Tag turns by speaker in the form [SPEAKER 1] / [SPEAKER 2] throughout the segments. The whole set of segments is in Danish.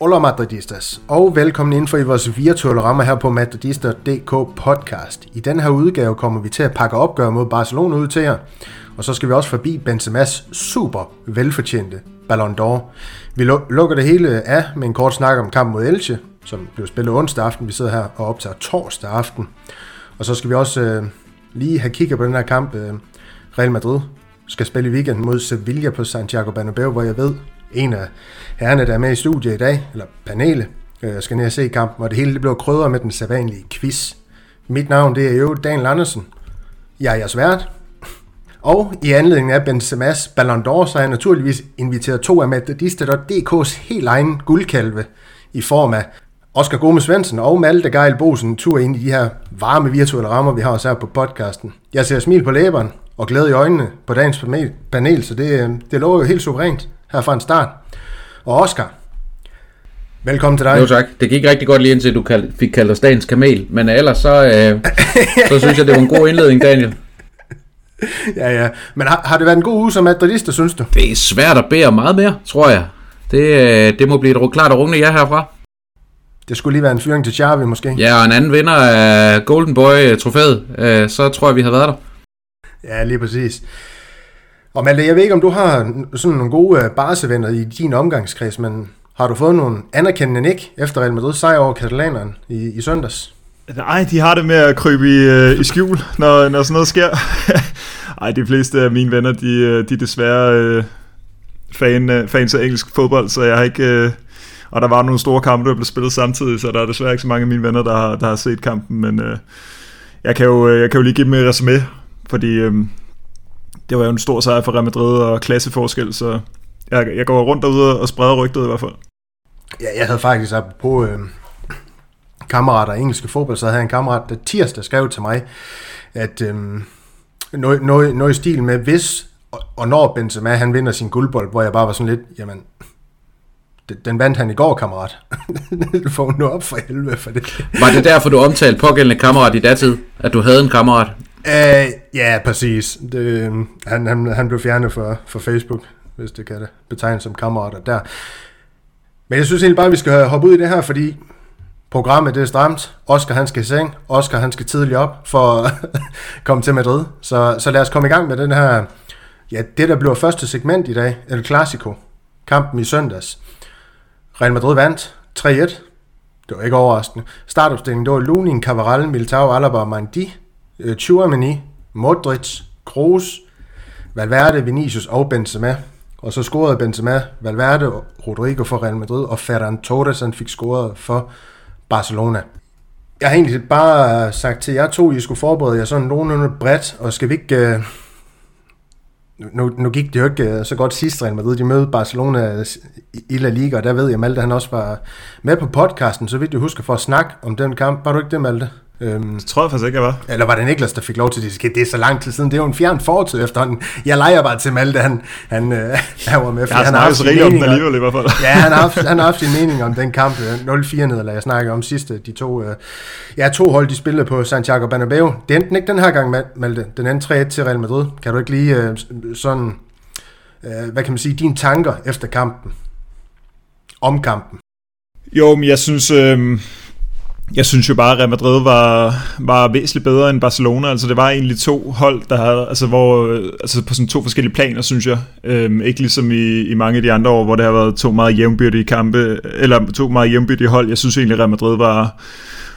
[SPEAKER 1] Hola Madridistas, og velkommen ind for i vores virtuelle rammer her på Madridista.dk podcast. I den her udgave kommer vi til at pakke opgør mod Barcelona ud til jer, og så skal vi også forbi Benzema's super velfortjente Ballon d'Or. Vi lukker det hele af med en kort snak om kampen mod Elche, som blev spillet onsdag aften. Vi sidder her og optager torsdag aften. Og så skal vi også øh, lige have kigget på den her kamp. Øh, Real Madrid skal spille i weekenden mod Sevilla på Santiago Bernabeu, hvor jeg ved, en af herrerne, der er med i studiet i dag, eller panelet, øh, skal ned og se kampen, og det hele det bliver krydret med den sædvanlige quiz. Mit navn det er jo Daniel Andersen. Jeg er jeres vært. Og i anledning af Benzema's Ballon d'Or, så har jeg naturligvis inviteret to af Madridista.dk's helt egen guldkalve i form af Oscar Gome Svendsen og Malte Geil Bosen tur ind i de her varme virtuelle rammer, vi har også her på podcasten. Jeg ser smil på læberen og glæde i øjnene på dagens panel, så det, øh, det lover jo helt suverænt her fra en start. Og Oscar, velkommen til dig.
[SPEAKER 2] Jo tak. Det gik rigtig godt lige indtil du kald, fik kaldt os dagens kamel, men ellers så, øh, så synes jeg, det var en god indledning, Daniel.
[SPEAKER 1] ja, ja. Men har, har det været en god uge som madridista, synes du?
[SPEAKER 2] Det er svært at om meget mere, tror jeg. Det, øh, det må blive et klart og rungende ja herfra.
[SPEAKER 1] Det skulle lige være en fyring til Xavi måske.
[SPEAKER 2] Ja, og en anden vinder af Golden Boy-trofæet. Øh, så tror jeg, vi har været der.
[SPEAKER 1] Ja, lige præcis. Og Malte, jeg ved ikke, om du har sådan nogle gode øh, barsevenner i din omgangskreds, men har du fået nogle anerkendende nik efter Real Madrid sejr over katalanerne i, i søndags?
[SPEAKER 3] Nej, de har det med at krybe i, øh, i skjul, når, når sådan noget sker. Ej, de fleste af mine venner, de, øh, de er desværre øh, fan, fans af engelsk fodbold, så jeg har ikke... Øh, og der var nogle store kampe, der blev spillet samtidig, så der er desværre ikke så mange af mine venner, der har, der har set kampen, men øh, jeg, kan jo, øh, jeg kan jo lige give dem et resume, fordi øh, det var jo en stor sejr for Real Madrid og klasseforskel, så jeg, jeg går rundt derude og spreder rygtet i hvert fald.
[SPEAKER 1] Ja, jeg havde faktisk på øh, kammerater i engelske fodbold, så havde jeg en kammerat, der tirsdag skrev til mig, at øh, noget, noget, noget i stil med, hvis og når Benzema han vinder sin guldbold, hvor jeg bare var sådan lidt, jamen, den vandt han i går, kammerat. du får nu op for helvede for det.
[SPEAKER 2] Var det derfor, du omtalte pågældende kammerat i datid? At du havde en kammerat?
[SPEAKER 1] Uh, ja, præcis. Det, han, han, han blev fjernet fra, fra Facebook, hvis det kan det betegnes som kammerater der. Men jeg synes egentlig bare, at vi skal hoppe ud i det her, fordi programmet det er stramt. Oscar han skal i seng. Oscar han skal tidligt op for at komme til Madrid. Så, så lad os komme i gang med den her, ja, det der bliver første segment i dag, El Clasico. Kampen i søndags. Real Madrid vandt 3-1. Det var ikke overraskende. Startopstillingen, det var Lunin, Cavaral, Militao, Alaba og Mandi. Øh, Tchouameni, Chouameni, Modric, Kroos, Valverde, Vinicius og Benzema. Og så scorede Benzema, Valverde, Rodrigo for Real Madrid, og Ferran Torres han fik scoret for Barcelona. Jeg har egentlig bare sagt til jer to, I skulle forberede jer sådan nogenlunde bredt, og skal vi ikke... Øh, nu, nu gik det jo ikke øh, så godt sidst, Real Madrid. De mødte Barcelona i La Liga, og der ved jeg, Malte han også var med på podcasten, så vidt jeg husker, for at snakke om den kamp. Var du ikke det, Malte?
[SPEAKER 3] Øhm, det tror jeg faktisk ikke, jeg var.
[SPEAKER 1] Eller var det Niklas, der fik lov til det? Det er så lang tid siden. Det er jo en fjern fortid efterhånden. Jeg leger bare til Malte, han, han, øh, han var med.
[SPEAKER 3] Jeg har han har haft sin om den alligevel i hvert fald.
[SPEAKER 1] ja, han har, haft, han har haft sin mening om den kamp. 0-4 øh, nederlag, jeg snakker om sidste. De to, øh, ja, to hold, de spillede på Santiago Bernabeu. Det endte ikke den her gang, Malte. Den endte 3-1 til Real Madrid. Kan du ikke lige øh, sådan, øh, hvad kan man sige, dine tanker efter kampen? Om kampen?
[SPEAKER 3] Jo, men jeg synes... Øh jeg synes jo bare, at Real Madrid var, var væsentligt bedre end Barcelona. Altså det var egentlig to hold, der havde, altså, hvor, altså på sådan to forskellige planer, synes jeg. Øhm, ikke ligesom i, i mange af de andre år, hvor det har været to meget jævnbyrdige kampe, eller to meget jævnbyrdige hold. Jeg synes egentlig, at Real Madrid var,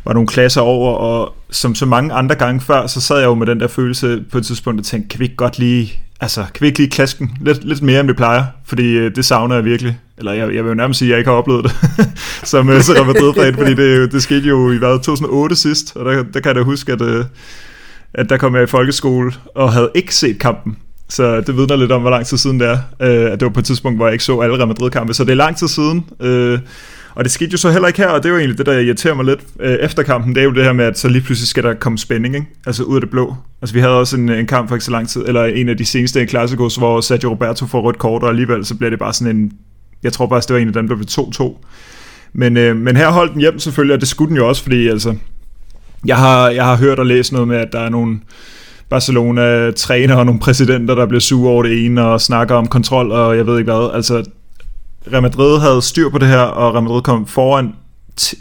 [SPEAKER 3] var nogle klasser over, og som så mange andre gange før, så sad jeg jo med den der følelse på et tidspunkt og tænkte, kan vi ikke godt lige, altså, kan vi ikke lige klasken lidt, lidt mere, end vi plejer? Fordi øh, det savner jeg virkelig. Eller jeg, jeg vil jo nærmest sige, at jeg ikke har oplevet det, som uh, så Real Madrid-fan, fordi det, øh, det skete jo i hvad, 2008 sidst, og der, der kan jeg da huske, at, øh, at der kom jeg i folkeskole og havde ikke set kampen. Så det vidner lidt om, hvor lang tid siden det er. Øh, at det var på et tidspunkt, hvor jeg ikke så alle Real Madrid-kampe. Så det er lang tid siden. Øh, og det skete jo så heller ikke her, og det er jo egentlig det, der irriterer mig lidt øh, efter kampen, det er jo det her med, at så lige pludselig skal der komme spænding, ikke? altså ud af det blå. Altså vi havde også en, en kamp for ikke så lang tid, eller en af de seneste klassikos, hvor Sergio Roberto får rødt kort, og alligevel så bliver det bare sådan en, jeg tror bare, det var en af dem, der blev 2-2. Men, øh, men her holdt den hjem selvfølgelig, og det skulle den jo også, fordi altså, Jeg har, jeg har hørt og læst noget med, at der er nogle Barcelona-træner og nogle præsidenter, der bliver sure over det ene og snakker om kontrol og jeg ved ikke hvad. Altså, Real Madrid havde styr på det her, og Real Madrid kom foran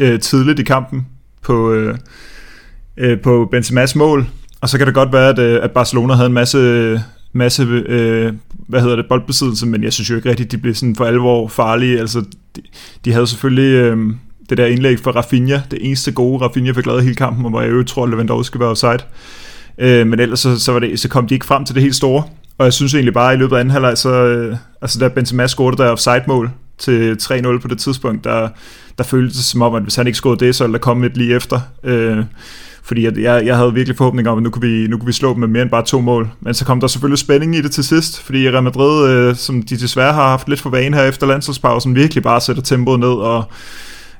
[SPEAKER 3] øh, tidligt i kampen på, øh, øh, på Benzema's mål, og så kan det godt være, at, øh, at Barcelona havde en masse, masse øh, hvad hedder det, boldbesiddelse, men jeg synes jo ikke rigtigt, de blev sådan for alvor farlige. Altså, de, de havde selvfølgelig øh, det der indlæg for Rafinha, det eneste gode Rafinha fik lavet hele kampen, og hvor jeg jo tror, at Lewandowski var offside. Øh, men ellers så, så, var det, så kom de ikke frem til det helt store. Og jeg synes egentlig bare, at i løbet af anden halvleg, så, øh, altså da Benzema scorede der offside-mål til 3-0 på det tidspunkt, der, der føltes det som om, at hvis han ikke scorede det, så ville der komme et lige efter. Øh, fordi jeg, jeg, jeg havde virkelig forhåbninger om, at nu kunne, vi, nu kunne vi slå dem med mere end bare to mål. Men så kom der selvfølgelig spænding i det til sidst, fordi Real Madrid, øh, som de desværre har haft lidt for vane her efter landsholdspausen, virkelig bare sætter tempoet ned, og,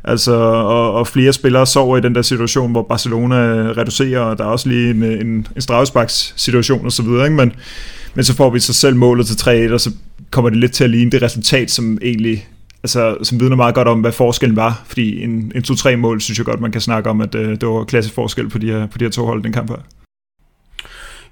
[SPEAKER 3] altså, og, og flere spillere sover i den der situation, hvor Barcelona reducerer, og der er også lige en, en, en straffesparks situation osv., men, men så får vi så selv målet til 3-1, og så kommer det lidt til at ligne det resultat, som egentlig altså, som vidner meget godt om, hvad forskellen var. Fordi en, en 2-3 mål, synes jeg godt, man kan snakke om, at øh, det var klasseforskel på de her, på de her to hold, den kamp her.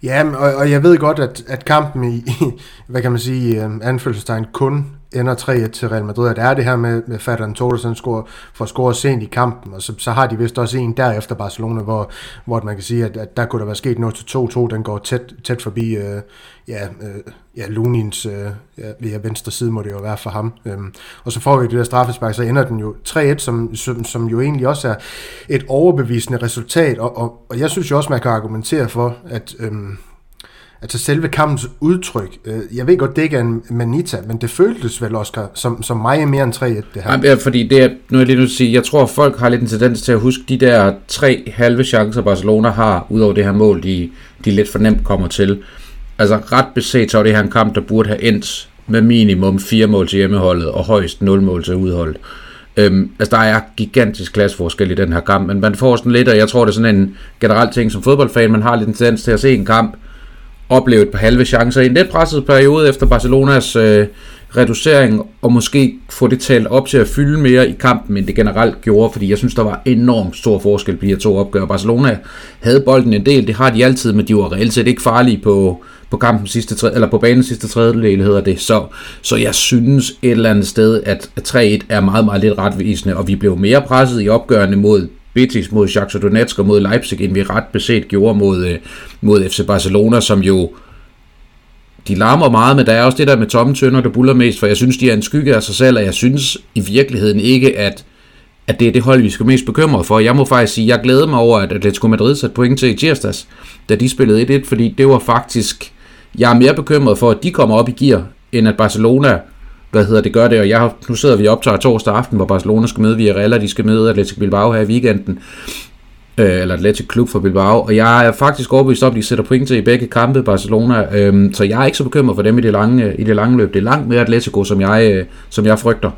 [SPEAKER 1] Ja, og, og jeg ved godt, at, at kampen i, hvad kan man sige, øh, um, anfølgelsestegn kun ender 3-1 til Real Madrid, at er det her med, med Ferdinand Torres, score, for at score sent i kampen, og så, så har de vist også en derefter Barcelona, hvor, hvor man kan sige, at, at der kunne der være sket noget til 2-2, den går tæt, tæt forbi øh, ja, øh, ja, Lunins øh, ja, ja, venstre side må det jo være for ham. Øhm, og så får vi det der straffespark, så ender den jo 3-1, som, som, som jo egentlig også er et overbevisende resultat, og, og, og jeg synes jo også, man kan argumentere for, at øhm, altså selve kampens udtryk, øh, jeg ved godt, det ikke er en manita, men det føltes vel, Oscar, som, som meget mere end 3-1 det
[SPEAKER 2] her. Ja, fordi det er, nu er jeg lige nu sige, jeg tror, folk har lidt en tendens til at huske de der tre halve chancer, Barcelona har, ud over det her mål, de, de lidt for nemt kommer til. Altså ret beset, så er det her en kamp, der burde have endt med minimum fire mål til hjemmeholdet, og højst 0 mål til udholdet. Øhm, altså der er gigantisk klasseforskel i den her kamp, men man får sådan lidt, og jeg tror det er sådan en generel ting som fodboldfan, man har lidt en tendens til at se en kamp, opleve et par halve chancer i en lidt presset periode efter Barcelonas øh, reducering, og måske få det talt op til at fylde mere i kampen, end det generelt gjorde, fordi jeg synes, der var enormt stor forskel på de her to opgør. Barcelona havde bolden en del, det har de altid, men de var reelt set ikke farlige på, på kampen sidste tre, eller på banens sidste tredjedel hedder det. Så, så jeg synes et eller andet sted, at 3-1 er meget, meget lidt retvisende, og vi blev mere presset i opgørende mod Betis mod Shakhtar Donetsk og mod Leipzig, end vi ret beset gjorde mod, øh, mod FC Barcelona, som jo de larmer meget, men der er også det der med tomme tønder, der buller mest, for jeg synes, de er en skygge af sig selv, og jeg synes i virkeligheden ikke, at, at det er det hold, vi skal mest bekymre for. Jeg må faktisk sige, at jeg glæder mig over, at Atletico Madrid satte point til i tirsdags, da de spillede 1-1, fordi det var faktisk, jeg er mere bekymret for, at de kommer op i gear, end at Barcelona hvad hedder det, gør det, og jeg har, nu sidder vi optager torsdag aften, hvor Barcelona skal møde Villarreal, og de skal møde Atletico Bilbao her i weekenden, øh, eller Atletico Klub for Bilbao, og jeg er faktisk overbevist om, at de sætter point til i begge kampe Barcelona, øh, så jeg er ikke så bekymret for dem i det lange, i det lange løb. Det er langt mere Atletico, som jeg, øh, som jeg frygter.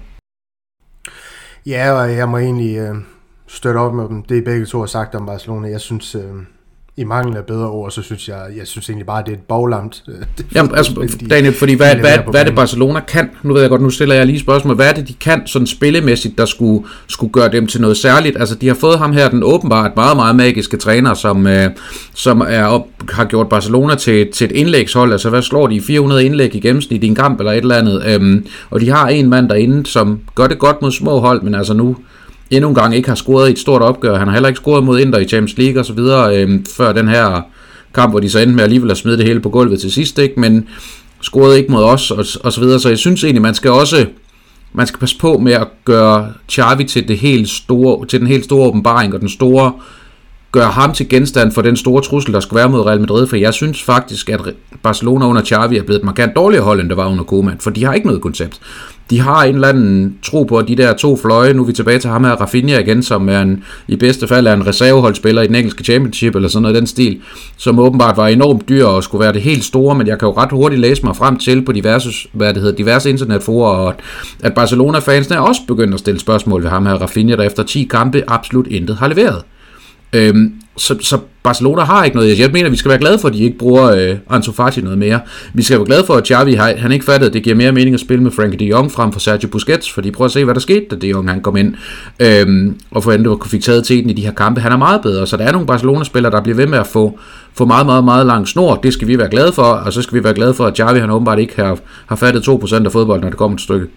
[SPEAKER 1] Ja, og jeg må egentlig øh, støtte op med dem. Det begge to har sagt om Barcelona. Jeg synes, øh, i mangel af bedre ord, så synes jeg, jeg synes egentlig bare, at det er et baglamt. Øh, det
[SPEAKER 2] Jamen, altså, Daniel, fordi hvad, hvad, hvad, hvad er det Barcelona kan? Nu ved jeg godt, nu stiller jeg lige spørgsmål. Hvad er det, de kan sådan spillemæssigt, der skulle, skulle gøre dem til noget særligt? Altså, de har fået ham her, den åbenbart meget, meget magiske træner, som, øh, som er op, har gjort Barcelona til, til et indlægshold. Altså, hvad slår de? 400 indlæg i gennemsnit i en kamp eller et eller andet. Øhm, og de har en mand derinde, som gør det godt mod små hold, men altså nu endnu en gang ikke har scoret i et stort opgør. Han har heller ikke scoret mod Inter i Champions League osv. Øh, før den her kamp, hvor de så endte med alligevel at smide det hele på gulvet til sidst, ikke? men scorede ikke mod os og, og så videre. Så jeg synes egentlig, man skal også man skal passe på med at gøre Xavi til, det helt store, til den helt store åbenbaring og den store gøre ham til genstand for den store trussel, der skal være mod Real Madrid, for jeg synes faktisk, at Barcelona under Xavi er blevet et markant dårligere hold, end det var under Koeman, for de har ikke noget koncept de har en eller anden tro på, at de der to fløje, nu er vi tilbage til ham her, Rafinha igen, som er en, i bedste fald er en reserveholdspiller i den engelske championship, eller sådan noget den stil, som åbenbart var enormt dyr og skulle være det helt store, men jeg kan jo ret hurtigt læse mig frem til på diverse, hvad det hedder, diverse internetforer, og at Barcelona-fansene er også begyndt at stille spørgsmål ved ham her, Rafinha, der efter 10 kampe absolut intet har leveret. Øhm, så, så Barcelona har ikke noget. Jeg mener, vi skal være glade for, at de ikke bruger øh, Ansu Fati noget mere. Vi skal være glade for, at Xavi har, han ikke fattede, at det giver mere mening at spille med Frankie de Jong frem for Sergio Busquets, fordi prøv at se, hvad der skete, da de Jong han kom ind, øhm, og for at fik taget teten i de her kampe. Han er meget bedre, så der er nogle Barcelona-spillere, der bliver ved med at få, få meget, meget, meget lang snor. Det skal vi være glade for, og så skal vi være glade for, at Xavi han åbenbart ikke har, har fattet 2% af fodbold, når det kommer til stykket.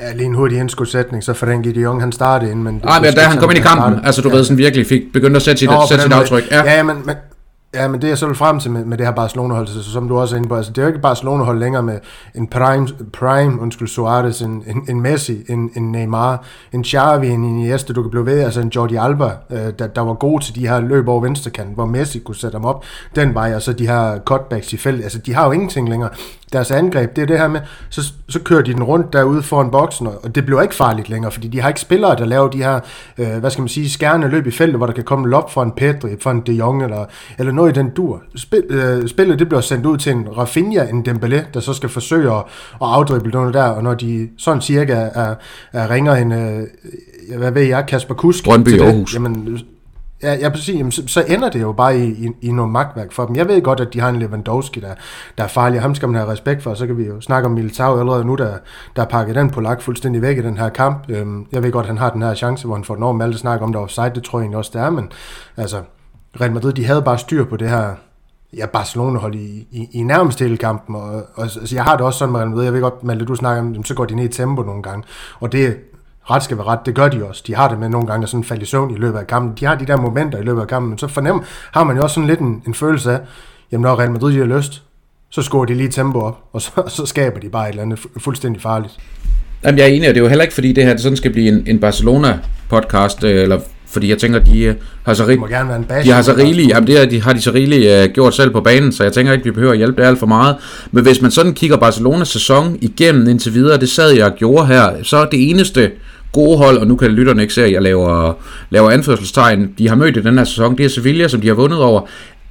[SPEAKER 1] Ja, lige en hurtig indskudsætning, så Frenkie de Jong, han startede ind, men...
[SPEAKER 2] Nej, men da han kom ind i kampen, startede. altså du ja. ved, sådan virkelig fik begyndt at sætte sit, Nå, sætte sit aftryk.
[SPEAKER 1] Ja, ja men, men, Ja, men det er så vil frem til med, med det her Barcelona-hold, så, som du også er inde på, altså det er jo ikke Barcelona-hold længere med en Prime, Prime undskyld, Suarez, en, en, en Messi, en, en Neymar, en Xavi, en Iniesta, du kan blive ved, altså en Jordi Alba, øh, der, der var god til de her løb over venstrekant, hvor Messi kunne sætte dem op den vej, og så de her cutbacks i felt, altså de har jo ingenting længere. Deres angreb, det er det her med, så, så kører de den rundt derude foran boksen, og det bliver ikke farligt længere, fordi de har ikke spillere, der laver de her, øh, hvad skal man sige, skærende løb i feltet, hvor der kan komme lop fra en Pedri, fra en De Jong, eller, eller noget i den dur. Spil, øh, spillet det bliver sendt ud til en Rafinha, en Dembélé, der så skal forsøge at, at afdrible noget der, og når de sådan cirka er, er ringer en, øh, hvad ved jeg, Kasper Kusk
[SPEAKER 2] Brøndby Aarhus.
[SPEAKER 1] jamen, Ja, ja præcis. Jamen, så, så ender det jo bare i, i, i noget magtværk for dem. Jeg ved godt, at de har en Lewandowski, der, der er farlig, ham skal man have respekt for, så kan vi jo snakke om Militao allerede nu, der, der pakket den på fuldstændig væk i den her kamp. Øhm, jeg ved godt, at han har den her chance, hvor han får den over med alle snakker om, der offside, det tror jeg egentlig også, det er, men altså, Real Madrid, de havde bare styr på det her ja, Barcelona-hold i, i, i nærmest hele kampen, og, og altså, jeg har det også sådan med Real Madrid, jeg ved godt, Malte, du snakker om, så går de ned i tempo nogle gange, og det ret skal være ret, det gør de også. De har det med nogle gange at sådan falde i søvn i løbet af kampen. De har de der momenter i løbet af kampen, men så fornem, har man jo også sådan lidt en, en følelse af, jamen når Real Madrid har lyst, så skruer de lige tempo op, og så, så skaber de bare et eller andet fuldstændig farligt.
[SPEAKER 2] Jamen, jeg er enig, og det er jo heller ikke, fordi det her sådan skal blive en, en Barcelona-podcast, øh, eller fordi jeg tænker, de øh, har så, rig-
[SPEAKER 1] gerne være en
[SPEAKER 2] de har så rigeligt, jamen det er, de har de så rigeligt uh, gjort selv på banen, så jeg tænker ikke, vi behøver at hjælpe det alt for meget. Men hvis man sådan kigger Barcelonas sæson igennem indtil videre, det sad jeg og gjorde her, så det eneste gode hold, og nu kan lytterne ikke se, at jeg laver, laver anførselstegn, de har mødt i den her sæson, det er Sevilla, som de har vundet over.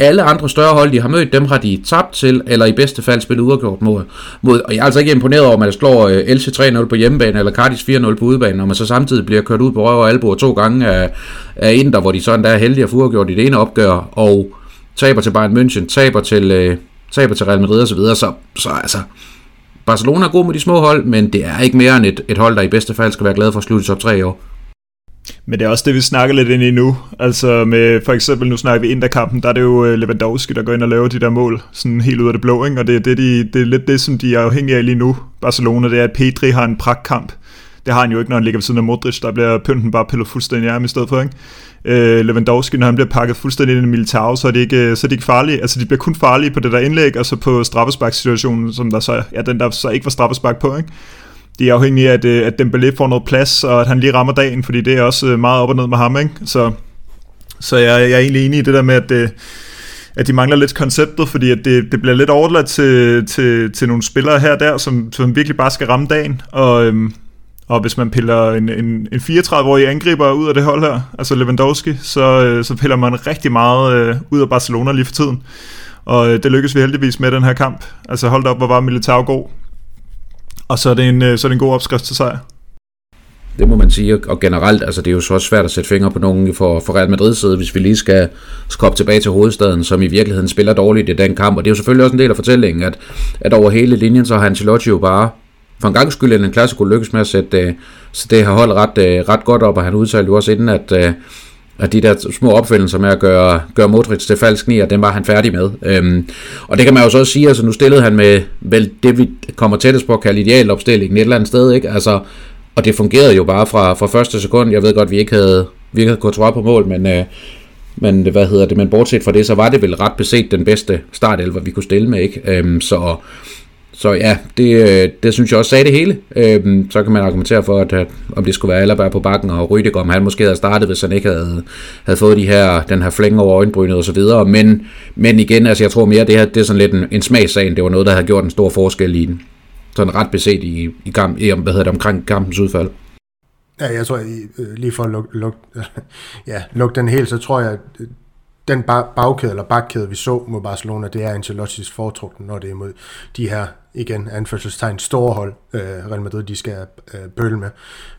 [SPEAKER 2] Alle andre større hold, de har mødt, dem har de tabt til, eller i bedste fald spillet uafgjort mod. mod. Og jeg er altså ikke imponeret over, at man slår øh, uh, 3-0 på hjemmebane, eller Cardis 4-0 på udebane, når man så samtidig bliver kørt ud på røv og albuer to gange af, af Inter, hvor de sådan der er heldige at få uafgjort i det ene opgør, og taber til Bayern München, taber til, uh, taber til Real Madrid osv., så, videre. så, så altså, Barcelona er god med de små hold, men det er ikke mere end et, et hold, der i bedste fald skal være glad for at slutte top 3 i år.
[SPEAKER 3] Men det er også det, vi snakker lidt ind i nu. Altså med, for eksempel, nu snakker vi Inderkampen, der er det jo øh, Lewandowski, der går ind og laver de der mål, sådan helt ud af det blå, ikke? og det er, det, de, det er lidt det, som de er afhængige af lige nu, Barcelona, det er, at Pedri har en pragtkamp. Det har han jo ikke, når han ligger ved siden af Modric, der bliver pynten bare pillet fuldstændig af i stedet for, ikke? øh, Lewandowski, når han bliver pakket fuldstændig ind i Militao, så er, det ikke, øh, så er de ikke farlige. Altså, de bliver kun farlige på det der indlæg, og så på straffesparksituationen, som der så, ja, den der så ikke var straffespark på, ikke? De er afhængige af, at, øh, at Dembélé får noget plads, og at han lige rammer dagen, fordi det er også øh, meget op og ned med ham, ikke? Så, så jeg, jeg er egentlig enig i det der med, at øh, at de mangler lidt konceptet, fordi at det, det bliver lidt overladt til, til, til nogle spillere her og der, som, som virkelig bare skal ramme dagen, og, øhm, og hvis man piller en, en, en 34-årig angriber ud af det hold her, altså Lewandowski, så, øh, så piller man rigtig meget øh, ud af Barcelona lige for tiden. Og øh, det lykkedes vi heldigvis med den her kamp. Altså hold op, hvor var Militao god. Og så er det en, øh, så er det en god opskrift til sejr.
[SPEAKER 2] Det må man sige, og generelt, altså det er jo så også svært at sætte fingre på nogen for, for Real Madrid side, hvis vi lige skal skoppe tilbage til hovedstaden, som i virkeligheden spiller dårligt i den kamp, og det er jo selvfølgelig også en del af fortællingen, at, at over hele linjen, så har Ancelotti jo bare for en gang skyld en klassiker lykkes med at sætte øh, så det har holdt ret, øh, ret godt op, og han udtalte jo også inden, at, øh, at de der små opfindelser med at gøre, gøre Modric til falsk og den var han færdig med. Øhm, og det kan man jo så også sige, altså nu stillede han med vel det, vi kommer tættest på at kalde idealopstillingen et eller andet sted, ikke? Altså, og det fungerede jo bare fra, fra første sekund. Jeg ved godt, vi ikke havde, vi ikke havde Courtois på mål, men, øh, men hvad hedder det, men bortset fra det, så var det vel ret beset den bedste startelver, vi kunne stille med, ikke? Øhm, så så ja, det, øh, det synes jeg også sagde det hele. Øhm, så kan man argumentere for, at, at om det skulle være Alaba på bakken og Rydik, om han måske havde startet, hvis han ikke havde, havde fået de her, den her flænge over øjenbrynet og så videre. Men, men igen, altså jeg tror mere, det her det er sådan lidt en, en smagssag. Det var noget, der havde gjort en stor forskel i den. Sådan ret beset i, i, kamp, i hvad hedder det, omkring kampens udfald.
[SPEAKER 1] Ja, jeg tror, I, øh, lige for at lukke luk, ja, luk den helt, så tror jeg, øh, den bagkæde eller bakkæde, vi så mod Barcelona, det er Ancelotti's foretrukne, når det er mod de her, igen, anførselstegn, store hold, øh, Real Madrid, de skal øh, bølle med.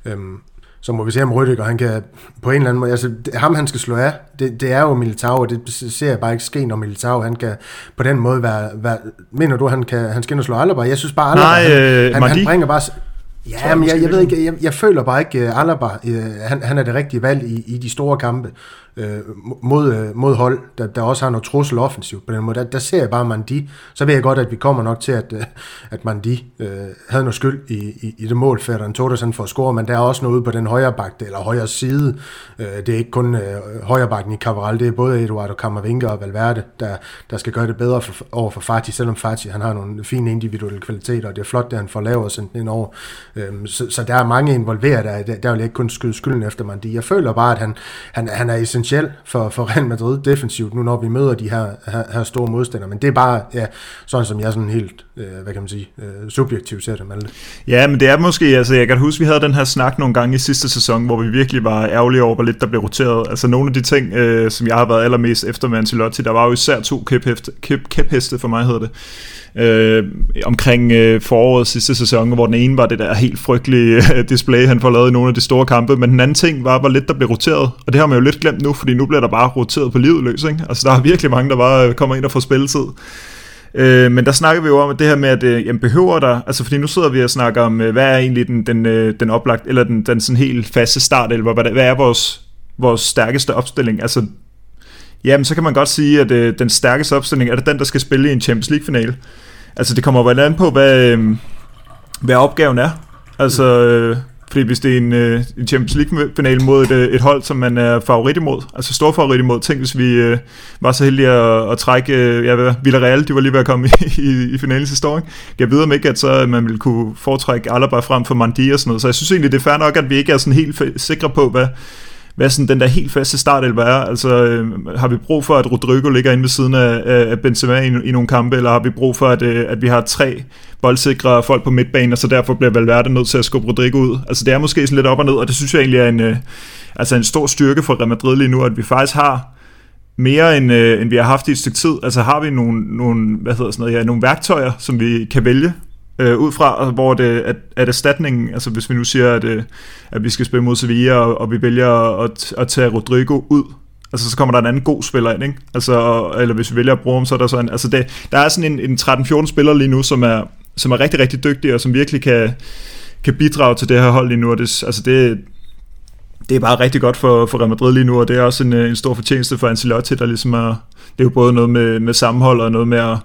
[SPEAKER 1] Øhm, så må vi se om Rüdiger, han kan på en eller anden måde, altså ham han skal slå af, det, det er jo Militao, og det ser jeg bare ikke ske, når Militao, han kan på den måde være, være mener du, han, kan, han skal ind og slå Alaba? Jeg synes bare, Alaba,
[SPEAKER 3] Nej,
[SPEAKER 1] han,
[SPEAKER 3] øh,
[SPEAKER 1] han, han, bringer bare, Ja, men jeg, jeg ved ikke, jeg, jeg føler bare ikke, uh, Alaba, uh, han, han er det rigtige valg i, i de store kampe øh, mod, øh, mod hold, der, der også har noget trussel offensivt på den måde. Der, der ser jeg bare Mandi. Så ved jeg godt, at vi kommer nok til, at, øh, at Mandi øh, havde noget skyld i, i, i det mål, Ferdinand Tordersen for at score, men der er også noget på den højre bakke, eller højre side. Øh, det er ikke kun øh, højre bakken i Cavaral, det er både Eduardo Camavinga og Valverde, der, der skal gøre det bedre for, over for Fati, selvom Fati han har nogle fine individuelle kvaliteter, og det er flot, det han får lavet og sendt ind over. Øh, så, så der er mange involveret, der, der, vil jeg ikke kun skyde skylden efter Mandi. Jeg føler bare, at han, han, han er i potentiel for, for Real Madrid defensivt, nu når vi møder de her, her, her store modstandere. Men det er bare, ja, sådan som jeg sådan helt, øh, hvad kan man sige, øh, subjektivt ser det, Malte.
[SPEAKER 3] Ja, men det er måske, altså jeg kan huske, vi havde den her snak nogle gange i sidste sæson, hvor vi virkelig var ærgerlige over, hvor lidt der blev roteret. Altså nogle af de ting, øh, som jeg har været allermest efter med Ancelotti, der var jo især to kæpheste, kæp, kæpheste for mig hedder det, øh, omkring øh, foråret sidste sæson, hvor den ene var det der helt frygtelige øh, display, han får lavet i nogle af de store kampe, men den anden ting var, hvor lidt der blev roteret, og det har man jo lidt glemt nu, fordi nu bliver der bare roteret på livet løs, ikke? Altså der er virkelig mange, der bare kommer ind og får spilletid. Øh, men der snakker vi jo om det her med, at øh, jamen, behøver der, altså fordi nu sidder vi og snakker om, øh, hvad er egentlig den, den, øh, den oplagt, eller den, den sådan helt faste start, eller hvad, hvad er vores, vores stærkeste opstilling? Altså, jamen så kan man godt sige, at øh, den stærkeste opstilling, er det den, der skal spille i en Champions League-finale? Altså det kommer vel an på, hvad, øhm, hvad opgaven er. Altså, mm. fordi hvis det er en, øh, en Champions League-finale mod et, øh, et hold, som man er favorit imod, altså stor favorit imod, tænk hvis vi øh, var så heldige at, at trække, øh, ja, Villarreal, de var lige ved at komme i, i, i finalen sidste år, ikke? Jeg ved om ikke, at så man ville kunne foretrække Alaba frem for Mandi og sådan noget, så jeg synes egentlig, det er fair nok, at vi ikke er sådan helt sikre på, hvad, hvad sådan den der helt faste startelver er. Altså, øh, har vi brug for, at Rodrigo ligger inde ved siden af, af Benzema i, i nogle kampe, eller har vi brug for, at, øh, at vi har tre boldsikre folk på midtbanen, og så derfor bliver Valverde nødt til at skubbe Rodrigo ud. Altså, det er måske sådan lidt op og ned, og det synes jeg egentlig er en, øh, altså en stor styrke for Real Madrid lige nu, at vi faktisk har mere end, øh, end vi har haft i et stykke tid. Altså har vi nogle, nogle, hvad hedder sådan noget, ja, nogle værktøjer, som vi kan vælge øh, ud fra, øh, hvor det, at, at erstatningen, altså hvis vi nu siger, at, øh, at vi skal spille mod Sevilla, og, og vi vælger at, at tage Rodrigo ud, altså så kommer der en anden god spiller ind, ikke? Altså, eller hvis vi vælger at bruge ham, så er der sådan, altså det, der er sådan en, en 13-14 spiller lige nu, som er, som er rigtig, rigtig dygtig, og som virkelig kan, kan bidrage til det her hold lige nu, og det, altså det, det er bare rigtig godt for, for Real Madrid lige nu, og det er også en, øh, en stor fortjeneste for Ancelotti, der ligesom er, det er jo både noget med, med sammenhold og noget med at,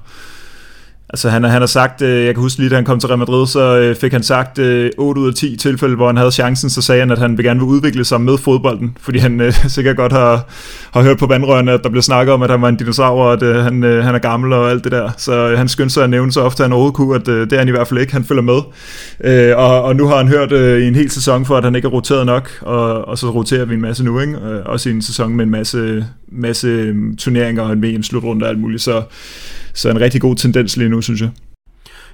[SPEAKER 3] Altså han, han har sagt, øh, jeg kan huske lige da han kom til Real Madrid, så øh, fik han sagt øh, 8 ud af 10 tilfælde, hvor han havde chancen, så sagde han, at han vil gerne vil udvikle sig med fodbolden, fordi han øh, sikkert godt har, har hørt på vandrørene, at der blev snakket om, at han var en dinosaur, og at øh, han, han er gammel og alt det der. Så han skyndte sig at nævne så ofte, at han overhovedet kunne, at det er han i hvert fald ikke, han følger med. Og, og nu har han hørt i en hel sæson for, at han ikke er roteret nok, og, og så roterer vi en masse nu, ikke? også i en sæson med en masse, masse mm, turneringer og en VM-slutrunde og alt muligt, så så en rigtig god tendens lige nu, synes jeg.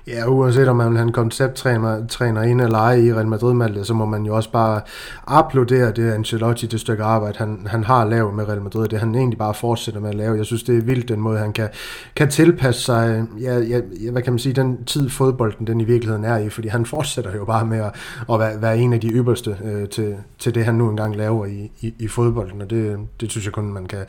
[SPEAKER 1] Ja, uanset om man han koncepttræner træner ind eller ej i Real Madrid Malte, så må man jo også bare applaudere det Ancelotti, det stykke arbejde, han, han har lavet med Real Madrid, det han egentlig bare fortsætter med at lave. Jeg synes, det er vildt den måde, han kan, kan tilpasse sig, ja, ja, hvad kan man sige, den tid fodbolden den i virkeligheden er i, fordi han fortsætter jo bare med at, at være, være en af de ypperste øh, til, til det, han nu engang laver i, i, i fodbolden, og det, det synes jeg kun, man kan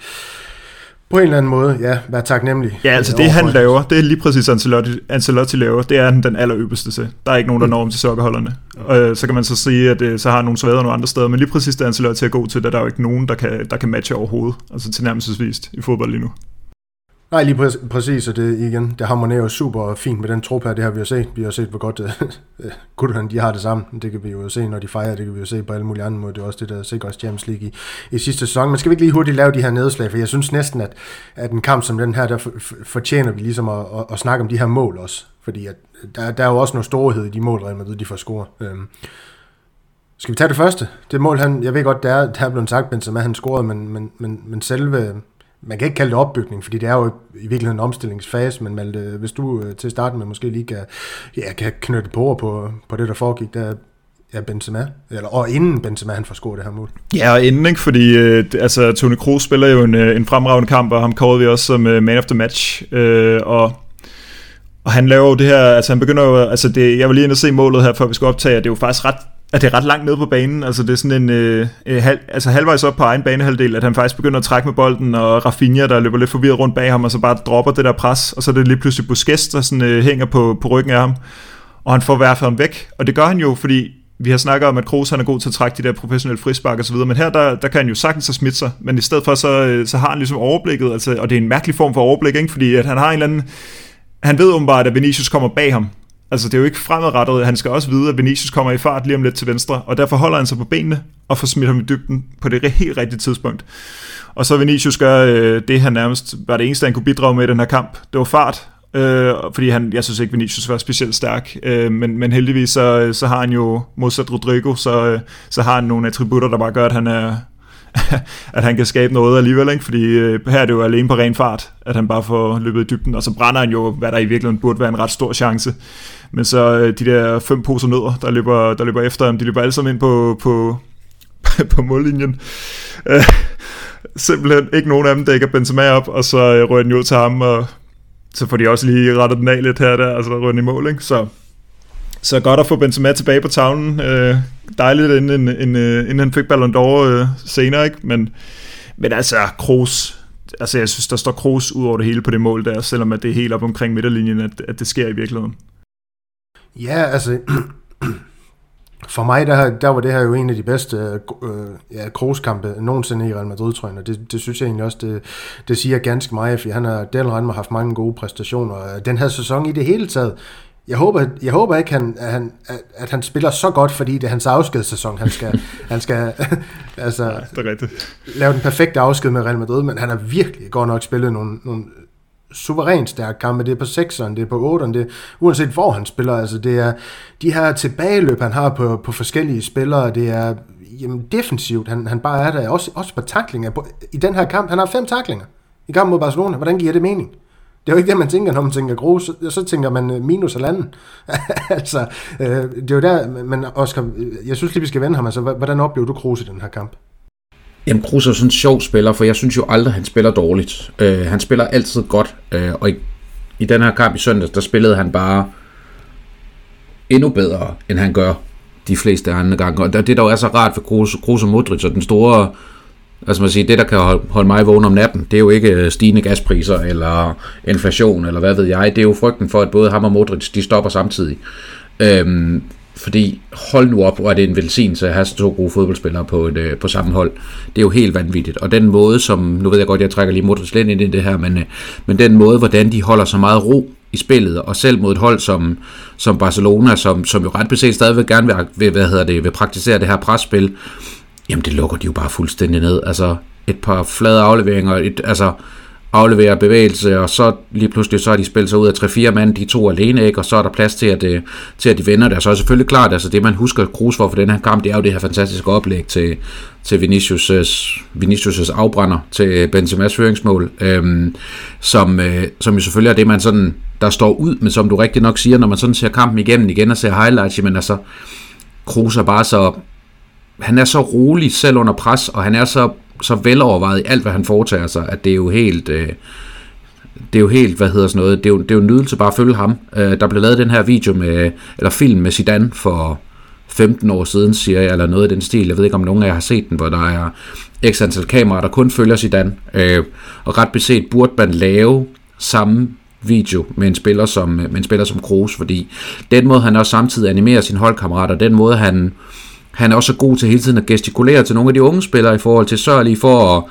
[SPEAKER 1] på en eller anden måde, ja, være taknemmelig.
[SPEAKER 3] Ja, altså det han laver, det er lige præcis Ancelotti, Ancelotti laver, det er den allerøbeste til. Der er ikke nogen, der når om til sokkerholderne. Og øh, så kan man så sige, at øh, så har nogle svæder nogle andre steder, men lige præcis det Ancelotti er god til, der er der jo ikke nogen, der kan, der kan matche overhovedet, altså tilnærmelsesvist i fodbold lige nu.
[SPEAKER 1] Nej, lige præ- præcis, og det igen, det harmonerer jo super fint med den trup her, det har vi jo set. Vi har set, hvor godt uh, de har det sammen. Det kan vi jo se, når de fejrer, det kan vi jo se på alle mulige andre måder. Det er også det, der sikrer os Champions League i, i sidste sæson. Men skal vi ikke lige hurtigt lave de her nedslag, for jeg synes næsten, at, at en kamp som den her, der fortjener vi ligesom at, at, at snakke om de her mål også. Fordi at øh, der, der er jo også noget storhed i de mål, Real Madrid de får score. Øhm, skal vi tage det første? Det mål, han, jeg ved godt, der er, der er blevet sagt, Benzema han scorede, men, men, men, men selve, man kan ikke kalde det opbygning, fordi det er jo i virkeligheden en omstillingsfase, men Malte, hvis du øh, til starten med måske lige kan, ja, kan knytte på på, på det, der foregik, der Ja, Benzema. Eller, og inden Benzema han får scoret det her mål.
[SPEAKER 3] Ja, og inden, ikke? fordi øh, altså, Toni Kroos spiller jo en, øh, en fremragende kamp, og ham kårede vi også som øh, man of the match. Øh, og og han laver jo det her, altså han begynder jo, altså det, jeg var lige inde og se målet her, før vi skulle optage, og det er jo faktisk ret at det er ret langt ned på banen. Altså det er sådan en øh, øh, halv, altså halvvejs op på egen banehalvdel, at han faktisk begynder at trække med bolden, og Rafinha, der løber lidt forvirret rundt bag ham, og så bare dropper det der pres, og så er det lige pludselig Busquets, der sådan, øh, hænger på, på ryggen af ham, og han får hvert ham væk. Og det gør han jo, fordi vi har snakket om, at Kroos han er god til at trække de der professionelle frispark og så videre, men her der, der kan han jo sagtens have smidt sig, men i stedet for så, øh, så har han ligesom overblikket, altså, og det er en mærkelig form for overblik, ikke? fordi at han har en eller anden, han ved åbenbart, at Vinicius kommer bag ham, Altså, det er jo ikke fremadrettet. Han skal også vide, at Vinicius kommer i fart lige om lidt til venstre, og derfor holder han sig på benene og får smidt ham i dybden på det helt rigtige tidspunkt. Og så Vinicius gør øh, det, han nærmest var det eneste, han kunne bidrage med i den her kamp. Det var fart, øh, fordi han, jeg synes ikke, Vinicius var specielt stærk, øh, men, men heldigvis så, så har han jo modsat Rodrigo, så, øh, så har han nogle attributter, der bare gør, at han er, at han kan skabe noget alligevel, ikke? fordi øh, her er det jo alene på ren fart, at han bare får løbet i dybden, og så brænder han jo, hvad der i virkeligheden burde være en ret stor chance. Men så øh, de der fem poser nødder, der løber, der løber efter ham, de løber alle sammen ind på, på, på mållinjen. Øh, simpelthen ikke nogen af dem dækker Benzema op, og så øh, rører den jo til ham, og så får de også lige rettet den af lidt her der, altså rører den i mål, ikke? Så, så godt at få Benzema tilbage på tavlen. Øh, dejligt, inden, inden, øh, inden han fik Ballon d'Or øh, senere, ikke? Men, men altså, Kroos, altså jeg synes, der står Kroos ud over det hele på det mål der, selvom at det er helt op omkring midterlinjen, at, at det sker i virkeligheden.
[SPEAKER 1] Ja, altså... For mig, der, der var det her jo en af de bedste øh, øh ja, krogskampe nogensinde i Real Madrid, tror jeg, og det, det synes jeg egentlig også, det, det siger ganske meget, for han har Daniel Randmer haft mange gode præstationer. Den her sæson i det hele taget, jeg håber, jeg håber ikke, han, at, han, at, at han spiller så godt, fordi det er hans afskedssæson. Han skal, han skal altså, ja, det er rigtigt. lave den perfekte afsked med Real Madrid, men han har virkelig godt nok spillet nogle, nogle suverænt stærke kampe. Det er på 6'eren, det er på 8'eren, det er, uanset hvor han spiller. Altså, det er de her tilbageløb, han har på, på forskellige spillere. Det er jamen, defensivt, han, han bare er der. Også, også på taklinger. I den her kamp, han har fem taklinger i kampen mod Barcelona. Hvordan giver det mening? Det er jo ikke det, man tænker, når man tænker grus. Så, så tænker man øh, minus halvanden. altså, øh, det er jo der, men Oscar, øh, jeg synes lige, vi skal vende ham. Altså, hvordan oplever du Kruse i den her kamp?
[SPEAKER 2] Jamen, Kruse er sådan en sjov spiller, for jeg synes jo aldrig, han spiller dårligt. Øh, han spiller altid godt, øh, og i, i den her kamp i søndags, der spillede han bare endnu bedre, end han gør de fleste andre gange. Og det, der jo er så rart for Kruse, Kruse og Modric, og den store Altså man siger, det der kan holde mig vågen om natten, det er jo ikke øh, stigende gaspriser eller inflation eller hvad ved jeg. Det er jo frygten for, at både ham og Modric, de stopper samtidig. Øhm, fordi hold nu op, hvor er det en velsignelse at have to gode fodboldspillere på, et, øh, på samme hold. Det er jo helt vanvittigt. Og den måde, som, nu ved jeg godt, jeg trækker lige Modric lidt ind i det her, men, øh, men den måde, hvordan de holder så meget ro i spillet, og selv mod et hold som, som Barcelona, som, som jo ret beset stadigvæk gerne vil, vil, hvad hedder det, vil praktisere det her presspil, jamen det lukker de jo bare fuldstændig ned. Altså et par flade afleveringer, et, altså aflevere bevægelse, og så lige pludselig så har de spillet sig ud af 3-4 mand, de to alene, ikke? og så er der plads til, at, øh, til at de vender det. Så er det selvfølgelig klart, altså det man husker Kroos for for den her kamp, det er jo det her fantastiske oplæg til, til Vinicius' Vinicius' afbrænder til Benzema's føringsmål, øhm, som, øh, som jo selvfølgelig er det, man sådan, der står ud, men som du rigtig nok siger, når man sådan ser kampen igennem igen og ser highlights, men altså, Kroos er bare så han er så rolig selv under pres, og han er så, så velovervejet i alt, hvad han foretager sig, at det er jo helt... Øh, det er jo helt, hvad hedder sådan noget, det er jo, det er jo en nydelse bare at følge ham. Øh, der blev lavet den her video med, eller film med Zidane for 15 år siden, siger jeg, eller noget af den stil. Jeg ved ikke, om nogen af jer har set den, hvor der er x antal kameraer, der kun følger Zidane. Øh, og ret beset burde man lave samme video med en spiller som, med en spiller som Kroos, fordi den måde, han også samtidig animerer sine holdkammerater, den måde, han, øh, han er også god til hele tiden at gestikulere til nogle af de unge spillere i forhold til sørg lige for at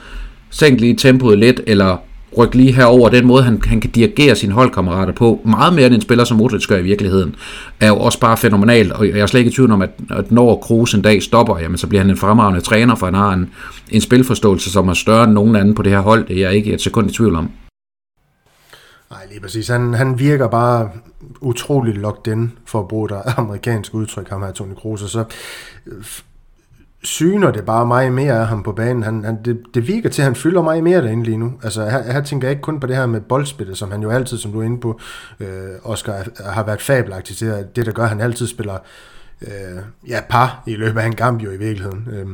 [SPEAKER 2] sænke lige tempoet lidt, eller rykke lige herover. Den måde, han, han kan dirigere sine holdkammerater på, meget mere end en spiller som Modric gør i virkeligheden, er jo også bare fænomenalt. Og jeg er slet ikke i tvivl om, at, at når Kroos en dag stopper, jamen, så bliver han en fremragende træner, for han har en, en spilforståelse, som er større end nogen anden på det her hold. Det er jeg ikke et sekund i tvivl om.
[SPEAKER 1] Nej, lige præcis. Han, han virker bare utrolig locked in, for at bruge et amerikansk udtryk, ham her Tony Kroos, og så øh, syner det bare meget mere af ham på banen. Han, han, det, det virker til, at han fylder meget mere derinde lige nu. Altså, her, her tænker jeg ikke kun på det her med boldspillet, som han jo altid, som du er inde på, øh, Oscar, har været fabelagtig til. Det, der gør, at han altid spiller øh, ja, par i løbet af en kamp jo i virkeligheden. Øh,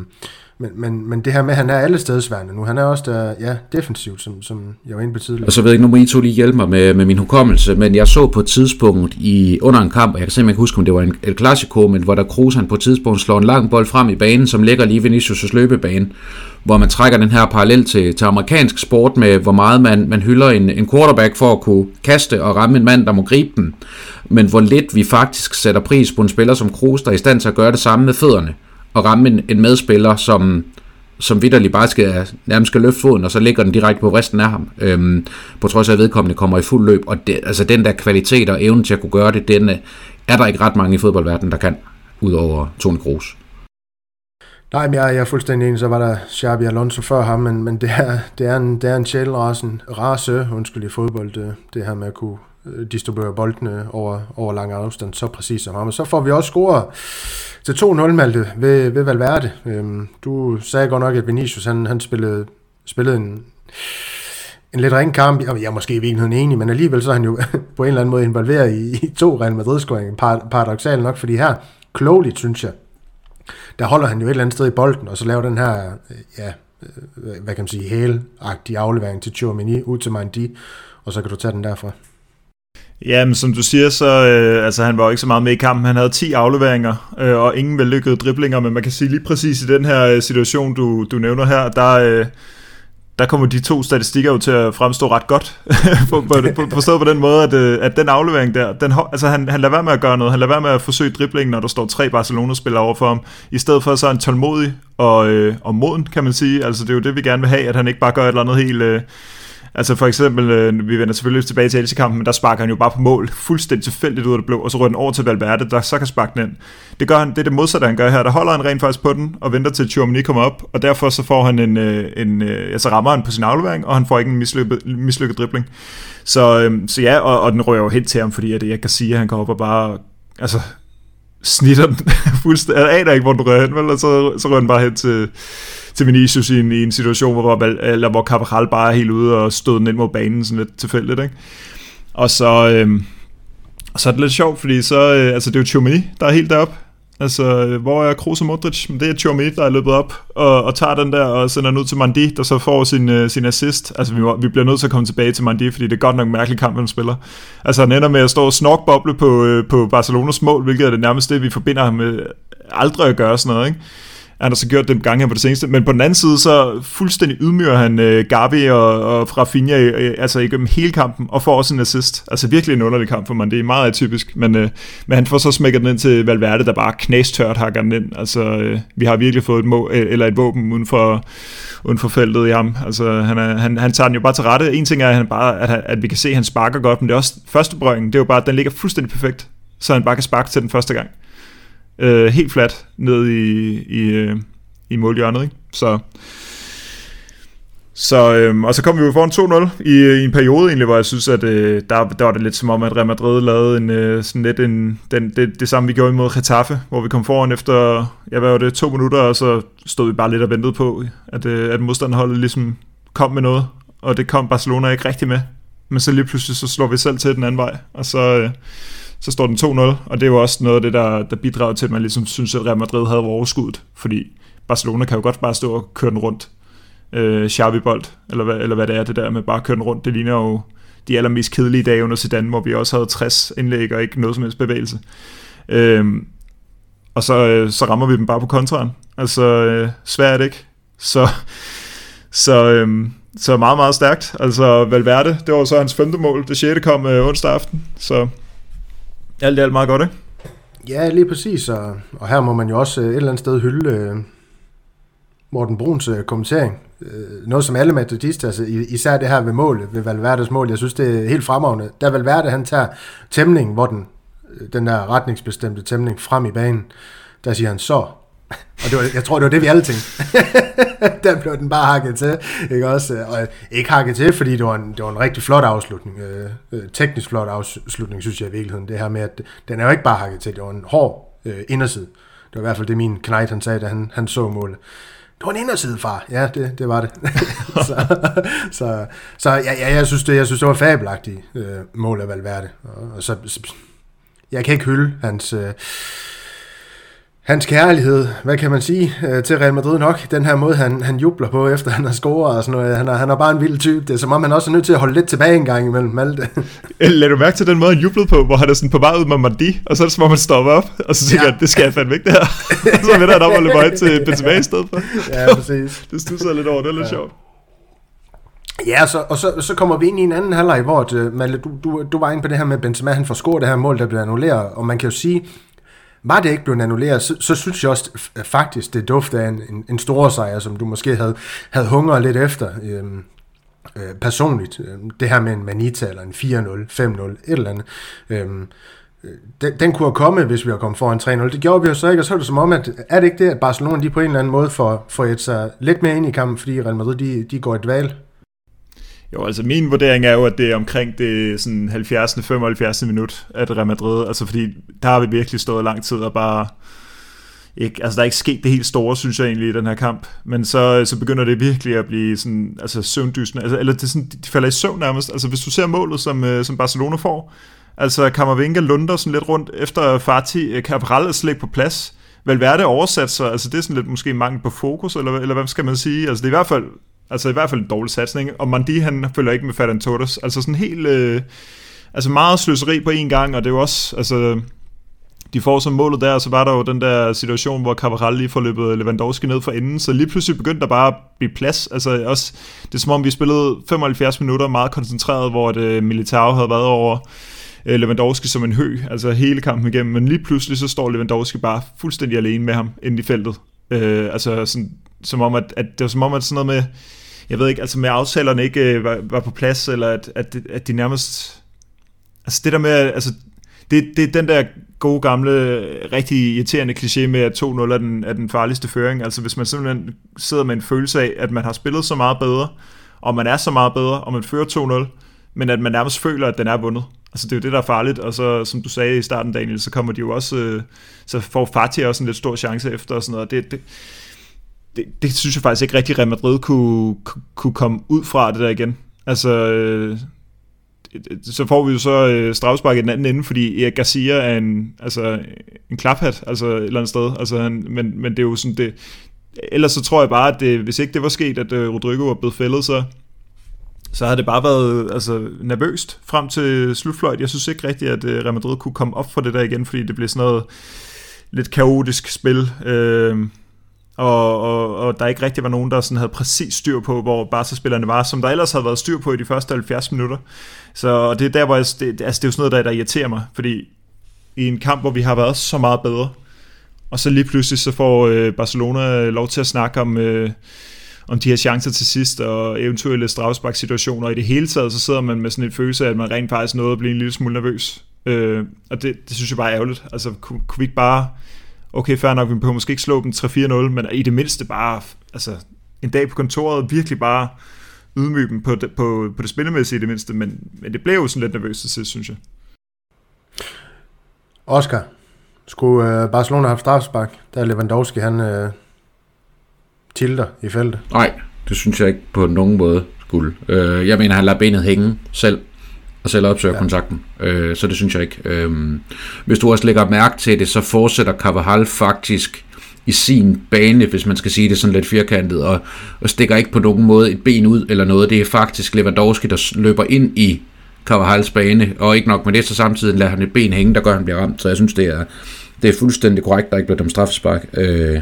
[SPEAKER 1] men, men, men det her med, at han er alle stedsværende nu, han er også der, ja, defensivt, som, som jeg var inde på tidligere.
[SPEAKER 2] Og så ved jeg ikke, nu må I to lige hjælpe mig med, med min hukommelse, men jeg så på et tidspunkt i, under en kamp, og jeg kan simpelthen ikke huske, om det var en El Clasico, men hvor der Kroos han på et tidspunkt slår en lang bold frem i banen, som ligger lige Vinicius' løbebane, hvor man trækker den her parallel til, til amerikansk sport med, hvor meget man, man hylder en, en quarterback for at kunne kaste og ramme en mand, der må gribe den, men hvor lidt vi faktisk sætter pris på en spiller som Kroos, der er i stand til at gøre det samme med fødderne at ramme en, en medspiller, som, som vidderlig bare skal, nærmest skal løfte foden, og så ligger den direkte på vristen af ham, øhm, på trods af, at vedkommende kommer i fuld løb. Og det, altså den der kvalitet og evne til at kunne gøre det, den øh, er der ikke ret mange i fodboldverdenen, der kan, udover Toni Kroos.
[SPEAKER 1] Nej, men jeg, jeg er fuldstændig enig, så var der Xabi Alonso før ham, men, men det, er, det, er en, det er en sjælrasen, race, undskyld i fodbold, det, det her med at kunne Øh, distribuere boldene over, over lang afstand så præcis som ham. Og så får vi også score til 2-0, Malte, ved, ved Valverde. Øhm, du sagde godt nok, at Vinicius han, han spillede, spillede en, en lidt ring kamp. Jeg er måske i virkeligheden enig, men alligevel så er han jo på en eller anden måde involveret i, i to Real Madrid-scoringer. Par, Paradoxalt nok, fordi her, klogeligt synes jeg, der holder han jo et eller andet sted i bolden, og så laver den her, øh, ja, øh, hvad kan man sige, hælagtige aflevering til Chouamini ud til Mandi, og så kan du tage den derfra.
[SPEAKER 3] Ja, men som du siger, så øh, altså, han var jo ikke så meget med i kampen. Han havde 10 afleveringer øh, og ingen vellykkede driblinger, men man kan sige lige præcis i den her øh, situation, du, du nævner her, der, øh, der kommer de to statistikker jo til at fremstå ret godt. på, på, på, forstået på den måde, at, øh, at den aflevering der, den, altså han, han lader være med at gøre noget. Han lader være med at forsøge driblingen, når der står tre Barcelona-spillere over for ham. I stedet for så er han tålmodig og, øh, og moden, kan man sige. Altså det er jo det, vi gerne vil have, at han ikke bare gør et eller andet helt... Øh, Altså for eksempel, øh, vi vender selvfølgelig tilbage til Elche-kampen, men der sparker han jo bare på mål, fuldstændig tilfældigt ud af det blå, og så rører den over til Valverde, der så kan sparke den ind. Det, gør han, det er det modsatte, han gør her. Der holder han rent faktisk på den, og venter til Chouamini kommer op, og derfor så får han en, øh, en øh, altså rammer han på sin aflevering, og han får ikke en mislykket, mislykket dribling. Så, øh, så ja, og, og den rører jo helt til ham, fordi at jeg kan sige, at han kommer op og bare, altså snitter den fuldstændig. Jeg aner ikke, hvor den rører hen, vel? Og så, så rører den bare hen til, til Vinicius i en, i en situation, hvor, eller hvor Cabral bare er helt ude og stod den ind mod banen sådan lidt tilfældigt, ikke? Og så, øh, så er det lidt sjovt, fordi så, øh, altså det er jo Chomini, der er helt deroppe. Altså, hvor er Kroos og Modric? Det er Chumini, der er løbet op og, og tager den der og sender den ud til Mandi, der så får sin, uh, sin assist. Altså, vi, må, vi bliver nødt til at komme tilbage til Mandi, fordi det er godt nok en mærkelig kamp, han spiller. Altså, han ender med at stå og snorkboble på, uh, på Barcelonas mål, hvilket er det nærmeste, vi forbinder ham med aldrig at gøre sådan noget, ikke? Han har så gjort den gang her på det seneste. Men på den anden side, så fuldstændig ydmyger han øh, Gavi og, og Rafinha øh, øh altså igennem hele kampen, og får også en assist. Altså virkelig en underlig kamp for man. Det er meget atypisk, men, øh, men han får så smækket den ind til Valverde, der bare knæstørt hakker den ind. Altså, øh, vi har virkelig fået et, må, øh, eller et våben uden for, uden for feltet i ham. Altså, han, er, han, han tager den jo bare til rette. En ting er, at, han bare, at, at vi kan se, at han sparker godt, men det er også første berøring. Det er jo bare, at den ligger fuldstændig perfekt, så han bare kan sparke til den første gang øh, helt flat ned i, i, øh, i målhjørnet. Ikke? Så, så, øh, og så kom vi jo foran 2-0 i, øh, i en periode egentlig, hvor jeg synes, at øh, der, der var det lidt som om, at Real Madrid lavede en, øh, sådan lidt en, den, det, det samme, vi gjorde imod Getafe, hvor vi kom foran efter, ja, hvad var det, to minutter, og så stod vi bare lidt og ventede på, at, øh, at modstanderholdet ligesom kom med noget, og det kom Barcelona ikke rigtig med. Men så lige pludselig, så slår vi selv til den anden vej, og så, øh, så står den 2-0, og det er jo også noget af det, der, der bidrager til, at man ligesom synes, at Real Madrid havde overskuddet, fordi Barcelona kan jo godt bare stå og køre den rundt. Øh, Xavi-bold, eller hvad, eller hvad det er, det der med bare at køre den rundt, det ligner jo de allermest kedelige dage under Zidane, hvor vi også havde 60 indlæg og ikke noget som helst bevægelse. Øh, og så, øh, så rammer vi dem bare på kontraen. Altså, øh, svært ikke. Så, så, øh, så meget, meget stærkt. Altså, Valverde, det var så hans femte mål. Det sjette kom øh, onsdag aften, så alt i alt meget godt, ikke?
[SPEAKER 1] Ja, lige præcis, og, og her må man jo også øh, et eller andet sted hylde øh, Morten Bruns øh, kommentering. Øh, noget som alle metodister, altså især det her ved målet, ved Valverdes mål, jeg synes det er helt fremragende. Da Valverde han tager tæmning, hvor den, øh, den der retningsbestemte tæmning frem i banen, der siger han så, og det var, jeg tror, det var det, vi alle tænkte. der blev den bare hakket til. Ikke også? Og ikke hakket til, fordi det var en, det var en rigtig flot afslutning. Øh, øh, teknisk flot afslutning, synes jeg i virkeligheden. Det her med, at den er jo ikke bare hakket til. Det var en hård øh, inderside. Det var i hvert fald det, min knejt, han sagde, da han, han så målet. Det var en inderside, far. Ja, det, det var det. så så, så ja, ja, jeg, synes, det, jeg synes, det var fabelagtigt øh, mål af Valverde. Og, og så, jeg kan ikke hylde hans... Øh, hans kærlighed, hvad kan man sige, øh, til Real Madrid nok. Den her måde, han, han jubler på, efter han har scoret og sådan noget. Han er, han er bare en vild type. Det er som om, han også er nødt til at holde lidt tilbage en gang imellem Malte.
[SPEAKER 3] Lad du mærke til den måde, han jublede på, hvor han er sådan på vej ud med Mandi, og så er det som om, han stopper op, og så tænker ja. jeg, det skal jeg fandme ikke det her. så vender han op og løber til Benzema i stedet for.
[SPEAKER 1] ja, præcis.
[SPEAKER 3] det stusser lidt over, det er lidt
[SPEAKER 1] Ja.
[SPEAKER 3] sjovt.
[SPEAKER 1] Ja, så, og så, så kommer vi ind i en anden halvleg, hvor Malte, du, du, du var inde på det her med Benzema, han får scoret det her mål, der bliver annulleret, og man kan jo sige, var det ikke blevet annulleret, så, så synes jeg også faktisk, det duftede af en, en, en stor sejr, som du måske havde, havde hungret lidt efter øhm, øh, personligt. Øhm, det her med en Manita eller en 4-0, 5-0, et eller andet. Øhm, øh, den, den kunne have kommet, hvis vi havde kommet foran 3-0. Det gjorde vi jo så ikke, og så er det som om, at er det ikke det, at Barcelona de på en eller anden måde får, får et sig lidt mere ind i kampen, fordi Real Madrid de, de går i dval.
[SPEAKER 3] Jo, altså min vurdering er jo, at det er omkring det sådan 70. 75. minut, at Real Madrid, altså fordi der har vi virkelig stået lang tid og bare ikke, altså der er ikke sket det helt store, synes jeg egentlig, i den her kamp, men så, så begynder det virkelig at blive sådan, altså søvndysende, altså, eller det er sådan, de falder i søvn nærmest, altså hvis du ser målet, som, øh, som Barcelona får, altså Kammervinga lunder sådan lidt rundt efter Fati, øh, Cabral er slet på plads, Valverde oversat sig, altså det er sådan lidt måske mangel på fokus, eller, eller hvad skal man sige, altså det er i hvert fald Altså i hvert fald en dårlig satsning. Og Mandi, han følger ikke med Ferran Torres. Altså sådan helt... Øh, altså meget sløseri på en gang, og det er jo også... Altså, de får som målet der, og så var der jo den der situation, hvor Cavaral lige får løbet Lewandowski ned for enden, så lige pludselig begyndte der bare at blive plads. Altså også, det er som om, vi spillede 75 minutter meget koncentreret, hvor det øh, Militao havde været over øh, Lewandowski som en hø, altså hele kampen igennem, men lige pludselig så står Lewandowski bare fuldstændig alene med ham inde i feltet. Øh, altså sådan, som om, at, at det var som om, at sådan noget med, jeg ved ikke, altså med aftalerne ikke øh, var, var på plads, eller at, at, at de nærmest, altså det der med, altså det, det er den der gode gamle, rigtig irriterende kliché med, at 2-0 er den, er den farligste føring. Altså hvis man simpelthen sidder med en følelse af, at man har spillet så meget bedre, og man er så meget bedre, og man fører 2-0, men at man nærmest føler, at den er vundet. Altså det er jo det, der er farligt, og så som du sagde i starten, Daniel, så kommer de jo også, øh, så får Fatih også en lidt stor chance efter og sådan noget. Det, det, det, det synes jeg faktisk ikke rigtig, Real Madrid kunne, kunne komme ud fra det der igen. Altså, øh, så får vi jo så øh, strafspark i den anden ende, fordi Erik Garcia er en, altså, en klaphat, altså et eller andet sted. Altså, han, men, men det er jo sådan, det, ellers så tror jeg bare, at det, hvis ikke det var sket, at øh, Rodrigo var blevet fældet, så, så havde det bare været altså, nervøst frem til slutfløjt. Jeg synes ikke rigtigt, at øh, Real Madrid kunne komme op for det der igen, fordi det blev sådan noget lidt kaotisk spil. Øh, og, og, og der ikke rigtig var nogen, der sådan havde præcis styr på, hvor Barca-spillerne var, som der ellers havde været styr på i de første 70 minutter. Så og det er der, hvor jeg, det, altså, det er jo sådan noget, der, der irriterer mig, fordi i en kamp, hvor vi har været så meget bedre, og så lige pludselig så får øh, Barcelona lov til at snakke om, øh, om de her chancer til sidst, og eventuelle straffespark-situationer. I det hele taget, så sidder man med sådan en følelse af, at man rent faktisk nåede at blive en lille smule nervøs. Øh, og det, det synes jeg bare er ærgerligt. Altså, kunne, kunne vi ikke bare okay, fair nok, vi behøver måske ikke slå dem 3-4-0, men i det mindste bare, altså, en dag på kontoret, virkelig bare ydmyge dem på det, på, på det spillemæssige i det mindste, men, men det blev jo sådan lidt nervøst til sidst, synes jeg.
[SPEAKER 1] Oscar, skulle øh, Barcelona have straffespark, der er Lewandowski, han øh, tilter i feltet.
[SPEAKER 2] Nej, det synes jeg ikke på nogen måde skulle. Øh, jeg mener, han lader benet hænge selv, og selv opsøger ja. kontakten. Øh, så det synes jeg ikke. Øh, hvis du også lægger mærke til det, så fortsætter Carvajal faktisk i sin bane, hvis man skal sige det sådan lidt firkantet, og, og stikker ikke på nogen måde et ben ud eller noget. Det er faktisk Lewandowski, der løber ind i Carvajals bane, og ikke nok med det, så samtidig lader han et ben hænge, der gør, at han bliver ramt. Så jeg synes, det er, det er fuldstændig korrekt, der ikke bliver dem straffespark. Øh,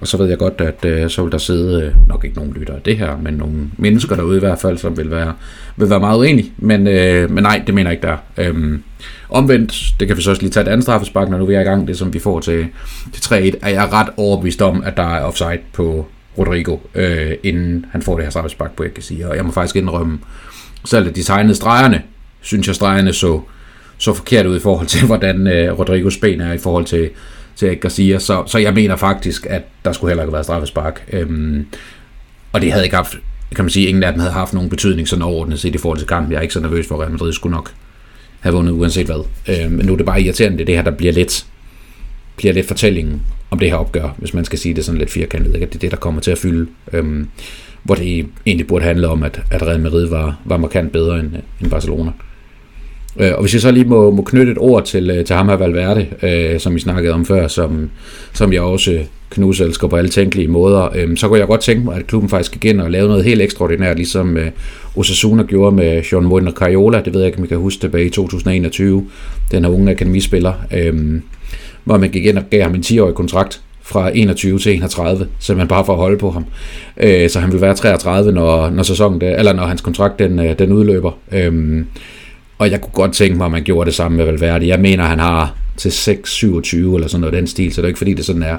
[SPEAKER 2] og så ved jeg godt, at øh, så vil der sidde øh, nok ikke nogen lytter af det her, men nogle mennesker derude i hvert fald, som vil være, vil være meget uenige. Men, øh, men nej, det mener jeg ikke der. Øhm, omvendt, det kan vi så også lige tage et andet straffespark, når nu vi er i gang, det som vi får til, til 3-1, er jeg ret overbevist om, at der er offside på Rodrigo, øh, inden han får det her straffespark på, jeg kan sige. Og jeg må faktisk indrømme, selv at de tegnede stregerne, synes jeg stregerne så, så forkert ud i forhold til, hvordan øh, Rodrigos ben er i forhold til, til Garcia, så, så jeg mener faktisk, at der skulle heller ikke have været straffespark. Øhm, og det havde ikke haft, kan man sige, ingen af dem havde haft nogen betydning sådan overordnet set i forhold til kampen. Jeg er ikke så nervøs for, at Real Madrid skulle nok have vundet uanset hvad. Øhm, men nu er det bare irriterende, det, er det her, der bliver lidt, bliver lidt fortællingen om det her opgør, hvis man skal sige det sådan lidt firkantet, ikke? at det er det, der kommer til at fylde. Øhm, hvor det egentlig burde handle om, at, at Real Madrid var, var markant bedre end, end Barcelona. Øh, og hvis jeg så lige må, må knytte et ord til, øh, til ham her Valverde, øh, som vi snakkede om før, som, som jeg også knuselsker på alle tænkelige måder, øh, så kunne jeg godt tænke mig, at klubben faktisk gik ind og lave noget helt ekstraordinært, ligesom øh, Osasuna gjorde med Sean Moiner Cariola, det ved jeg ikke, om I kan huske tilbage i 2021, den her unge akademispiller, øh, hvor man gik ind og gav ham en 10-årig kontrakt, fra 21 til 31, simpelthen bare for at holde på ham. Øh, så han vil være 33, når, når sæsonen, eller når hans kontrakt den, øh, den udløber. Øh, og jeg kunne godt tænke mig, at man gjorde det samme med Valverde. Jeg mener, han har til 6-27 eller sådan noget den stil, så det er ikke fordi, det sådan er,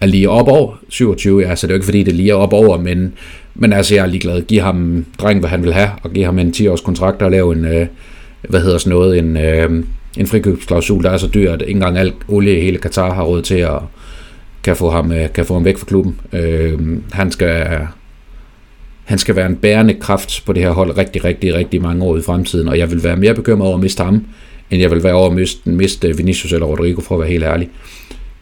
[SPEAKER 2] er lige op over 27, ja, så det er ikke fordi, det er lige op over, men, men altså, jeg er ligeglad. Giv ham dreng, hvad han vil have, og give ham en 10-års kontrakt og lave en, øh, hvad hedder sådan noget, en, øh, en frikøbsklausul, der er så dyr, at ikke engang al olie i hele Katar har råd til at kan få ham, øh, kan få ham væk fra klubben. Øh, han skal han skal være en bærende kraft på det her hold rigtig, rigtig, rigtig mange år i fremtiden, og jeg vil være mere bekymret over at miste ham, end jeg vil være over at miste, miste Vinicius eller Rodrigo, for at være helt ærlig.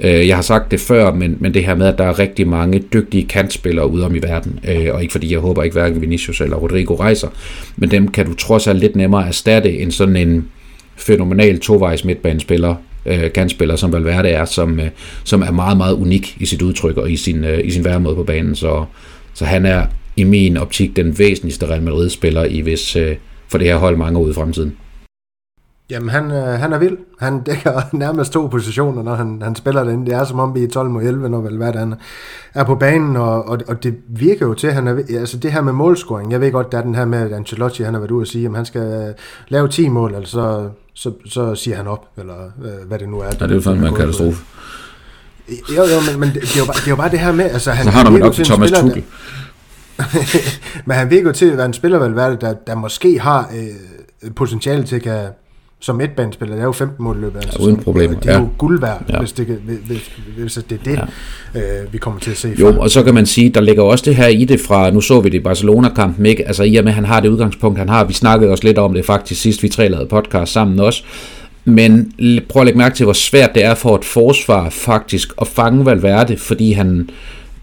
[SPEAKER 2] Øh, jeg har sagt det før, men, men det her med, at der er rigtig mange dygtige kantspillere ude om i verden, øh, og ikke fordi jeg håber ikke hverken Vinicius eller Rodrigo rejser, men dem kan du trods alt lidt nemmere erstatte end sådan en fænomenal tovejs midtbanespiller, øh, kantspiller, som Valverde er, som, som er meget, meget unik i sit udtryk og i sin, i sin væremåde på banen. Så, så han er i min optik den væsentligste Real Madrid-spiller i hvis øh, for det her hold mange år i fremtiden.
[SPEAKER 1] Jamen, han, øh, han er vild. Han dækker nærmest to positioner, når han, han spiller den. Det er som om vi er 12 mod 11, når vel hvad han er på banen, og, og, og det virker jo til, at han er, altså det her med målscoring, jeg ved godt, der er den her med, at Ancelotti, han har været ude og sige, at han skal lave 10 mål, altså så, så, så siger han op, eller øh, hvad det nu er.
[SPEAKER 2] Ja, det er jo fandme en katastrofe.
[SPEAKER 1] Jo, jo, men, men det, det, er jo bare, det er jo bare det her med, altså han...
[SPEAKER 2] Så har du nok til Thomas Tuchel.
[SPEAKER 1] Men han virker til at være en spiller, vel, der, der måske har øh, potentiale til at kan som midtbanespiller, er jo 15 mål løbet.
[SPEAKER 2] Altså, ja, uden problemer.
[SPEAKER 1] Det er ja. jo guld værd, ja. hvis, det, hvis, hvis det er det, ja. øh, vi kommer til at se.
[SPEAKER 2] Jo, og så kan man sige, der ligger også det her i det fra, nu så vi det i Barcelona-kampen, ikke? altså i og med, at han har det udgangspunkt, han har, vi snakkede også lidt om det faktisk sidst, vi tre lavede podcast sammen også, men prøv at lægge mærke til, hvor svært det er for et forsvar faktisk at fange Valverde, fordi han,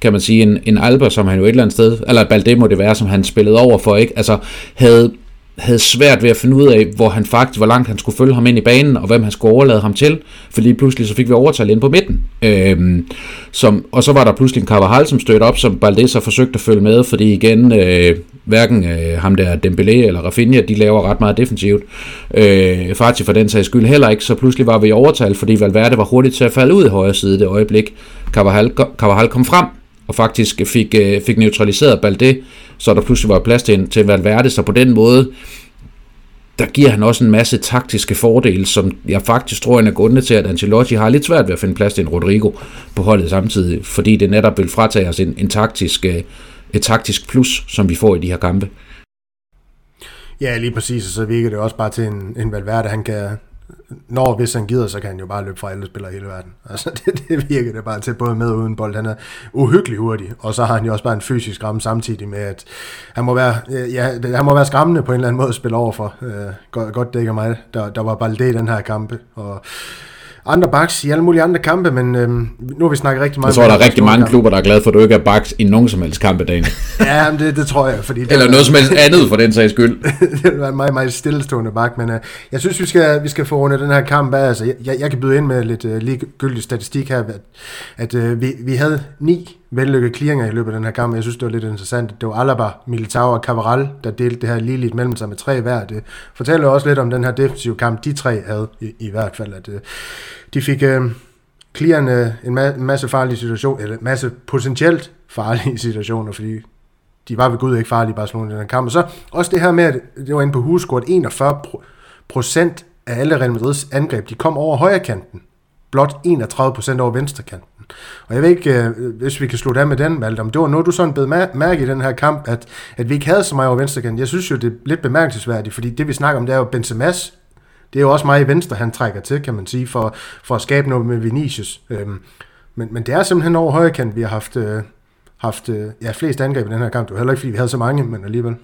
[SPEAKER 2] kan man sige, en, en Alba, som han jo et eller andet sted, eller Balde må det være, som han spillede over for, ikke? Altså, havde, havde svært ved at finde ud af, hvor han faktisk, hvor langt han skulle følge ham ind i banen, og hvem han skulle overlade ham til, for lige pludselig så fik vi overtal ind på midten. Øhm, som, og så var der pludselig en Carvajal, som stødte op, som Balde så forsøgte at følge med, fordi igen, øh, hverken øh, ham der Dembélé eller Rafinha, de laver ret meget defensivt. Øh, Fati for den sags skyld heller ikke, så pludselig var vi i overtal, fordi Valverde var hurtigt til at falde ud i højre side det øjeblik, Carvajal, Carvajal kom frem, og faktisk fik, øh, fik neutraliseret Balde, så der pludselig var plads til, til Valverde, så på den måde, der giver han også en masse taktiske fordele, som jeg faktisk tror er grundene til, at Ancelotti har lidt svært ved at finde plads til en Rodrigo på holdet samtidig, fordi det netop vil fratage os en, en taktisk, øh, et taktisk plus, som vi får i de her kampe.
[SPEAKER 1] Ja, lige præcis, og så virker det også bare til en, en Valverde, han kan, når hvis han gider, så kan han jo bare løbe fra alle spillere i hele verden. Altså, det, det virker det bare til, både med og uden bold. Han er uhyggelig hurtig, og så har han jo også bare en fysisk ramme samtidig med, at han må være, øh, ja, han må være skræmmende på en eller anden måde at spille over for. Øh, godt, godt dækker mig. Der, der var bare det i den her kampe, og andre backs i alle mulige andre kampe, men øhm, nu har vi snakket rigtig meget
[SPEAKER 2] Jeg tror, der er rigtig mange kampe. klubber, der er glade for, at du ikke er backs i nogen som helst kampe, Daniel.
[SPEAKER 1] ja, men det, det tror jeg. Fordi det
[SPEAKER 2] Eller noget som helst andet for den sags skyld.
[SPEAKER 1] det var en meget, meget stillestående bak, men øh, jeg synes, vi skal, vi skal få rundet den her kamp af. Altså, jeg, jeg kan byde ind med lidt øh, ligegyldig statistik her, at, at øh, vi, vi havde ni vellykkede clearinger i løbet af den her kamp. Jeg synes, det var lidt interessant. Det var Alaba, Militao og Cavaral, der delte det her lige lidt mellem sig med tre hver. Det fortæller også lidt om den her defensive kamp, de tre havde i, i hvert fald. At, øh, de fik øh, clearende en, ma- en masse farlige situationer, eller en masse potentielt farlige situationer, fordi de var ved Gud ikke farlige i Barcelona i den her kamp. Og så også det her med, at det var inde på huskort, 41 procent af alle Real Madrids angreb, de kom over højre kanten. Blot 31 procent over venstre kanten. Og jeg ved ikke, øh, hvis vi kan slutte af med den, Malte, om det var noget, du sådan blev mærke i den her kamp, at, at vi ikke havde så meget over venstrekanten. Jeg synes jo, det er lidt bemærkelsesværdigt, fordi det vi snakker om, det er jo Benzema's det er jo også meget i venstre, han trækker til, kan man sige, for, for at skabe noget med Vinicius. Øhm, men, men det er simpelthen over højre kant, vi har haft, øh, haft øh, ja, flest angreb i den her kamp. Det var heller ikke, fordi vi havde så mange, men alligevel.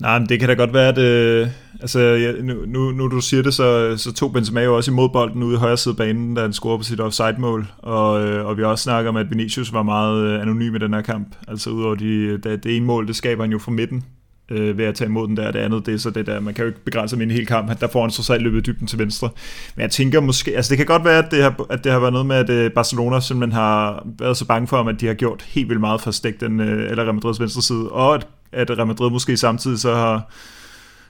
[SPEAKER 3] Nej, men det kan da godt være, at øh, altså, ja, nu, nu, nu du siger det, så, så tog Benzema jo også imod bolden ude i højre side banen, da han scorede på sit offside-mål. Og, øh, og vi også snakker om, at Vinicius var meget øh, anonym i den her kamp. Altså udover de, det, det ene mål, det skaber han jo fra midten øh, ved at tage imod den der. Det andet, det er så det der, man kan jo ikke begrænse min en hel kamp. Der får han så selv løbet dybden til venstre. Men jeg tænker måske, altså det kan godt være, at det har, at det har været noget med, at øh, Barcelona simpelthen har været så bange for, at de har gjort helt vildt meget for at stikke den, øh, eller Real Madrids venstre side, og at, at Real Madrid måske samtidig så har,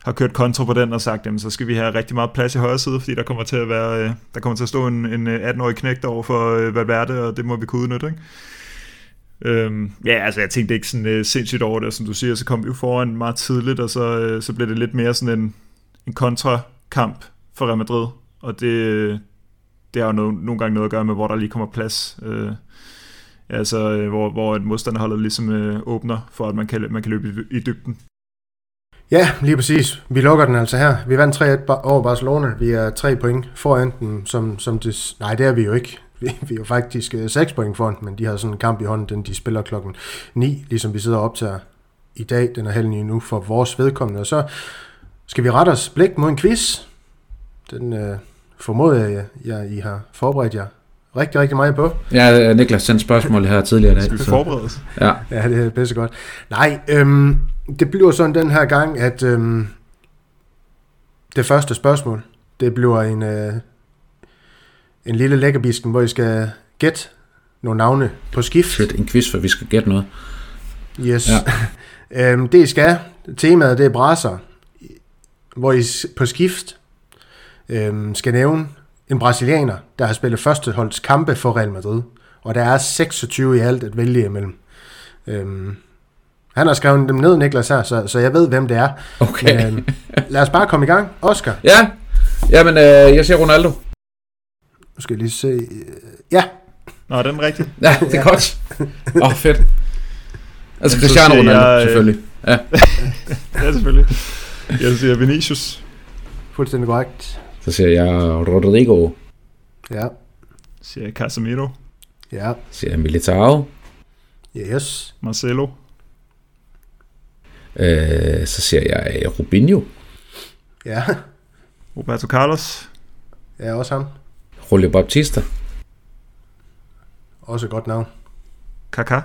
[SPEAKER 3] har kørt kontra på den og sagt, jamen, så skal vi have rigtig meget plads i højre side, fordi der kommer til at være, øh, der kommer til at stå en, en øh, 18-årig knægt over for øh, Valverde, og det må vi kunne udnytte, ikke? Øhm, ja, altså jeg tænkte ikke sådan øh, sindssygt over det, som du siger, så kom vi jo foran meget tidligt, og så, øh, så blev det lidt mere sådan en, en kontrakamp for Real Madrid, og det, det har jo noget, nogle gange noget at gøre med, hvor der lige kommer plads. Øh, altså, øh, hvor, hvor et modstanderholdet ligesom øh, åbner for, at man kan, man kan løbe i, i dybden.
[SPEAKER 1] Ja, lige præcis. Vi lukker den altså her. Vi vandt 3-1 over Barcelona. Vi er 3 point foran den, som, som det... Nej, det er vi jo ikke. Vi, vi er jo faktisk øh, 6 point foran, men de har sådan en kamp i hånden, den de spiller klokken 9, ligesom vi sidder og optager i dag. Den er halv nu for vores vedkommende. Og så skal vi rette os blik mod en quiz. Den øh, formoder jeg, jeg, I har forberedt jer rigtig, rigtig meget på.
[SPEAKER 2] Ja, Niklas sendte spørgsmål her tidligere i dag.
[SPEAKER 3] Skal vi forberede os?
[SPEAKER 2] Ja.
[SPEAKER 1] ja, det er bedst godt. Nej, øhm, det bliver sådan den her gang, at øhm, det første spørgsmål, det bliver en, øh, en lille lækkerbisken, hvor I skal gætte nogle navne på skift.
[SPEAKER 2] Shit, en quiz, for vi skal gætte noget.
[SPEAKER 1] Yes. Ja. øhm, det I skal, temaet det er brasser, hvor I på skift øhm, skal nævne en brasilianer, der har spillet førsteholds kampe for Real Madrid. Og der er 26 i alt at vælge imellem. Øhm, han har skrevet dem ned, Niklas her, så, så jeg ved, hvem det er.
[SPEAKER 2] Okay.
[SPEAKER 1] Men, øhm, lad os bare komme i gang. Oscar.
[SPEAKER 2] Ja, Jamen, øh, jeg siger Ronaldo.
[SPEAKER 1] Nu skal jeg lige se. Ja.
[SPEAKER 3] Nå, den er rigtig.
[SPEAKER 2] Ja, det er ja. godt. Åh, oh, fedt. Altså Cristiano Ronaldo, jeg, øh, selvfølgelig. Ja.
[SPEAKER 3] ja, selvfølgelig. Jeg siger Vinicius.
[SPEAKER 1] Fuldstændig korrekt.
[SPEAKER 2] Så siger jeg Rodrigo.
[SPEAKER 1] Ja.
[SPEAKER 3] Så siger jeg Casemiro.
[SPEAKER 1] Ja.
[SPEAKER 2] Så siger jeg Militao.
[SPEAKER 1] Yes.
[SPEAKER 3] Marcelo.
[SPEAKER 2] Øh, så siger jeg Rubinho.
[SPEAKER 1] Ja.
[SPEAKER 3] Roberto Carlos.
[SPEAKER 1] Ja, også ham.
[SPEAKER 2] Julio Baptista.
[SPEAKER 1] Også et godt navn.
[SPEAKER 3] Kaká.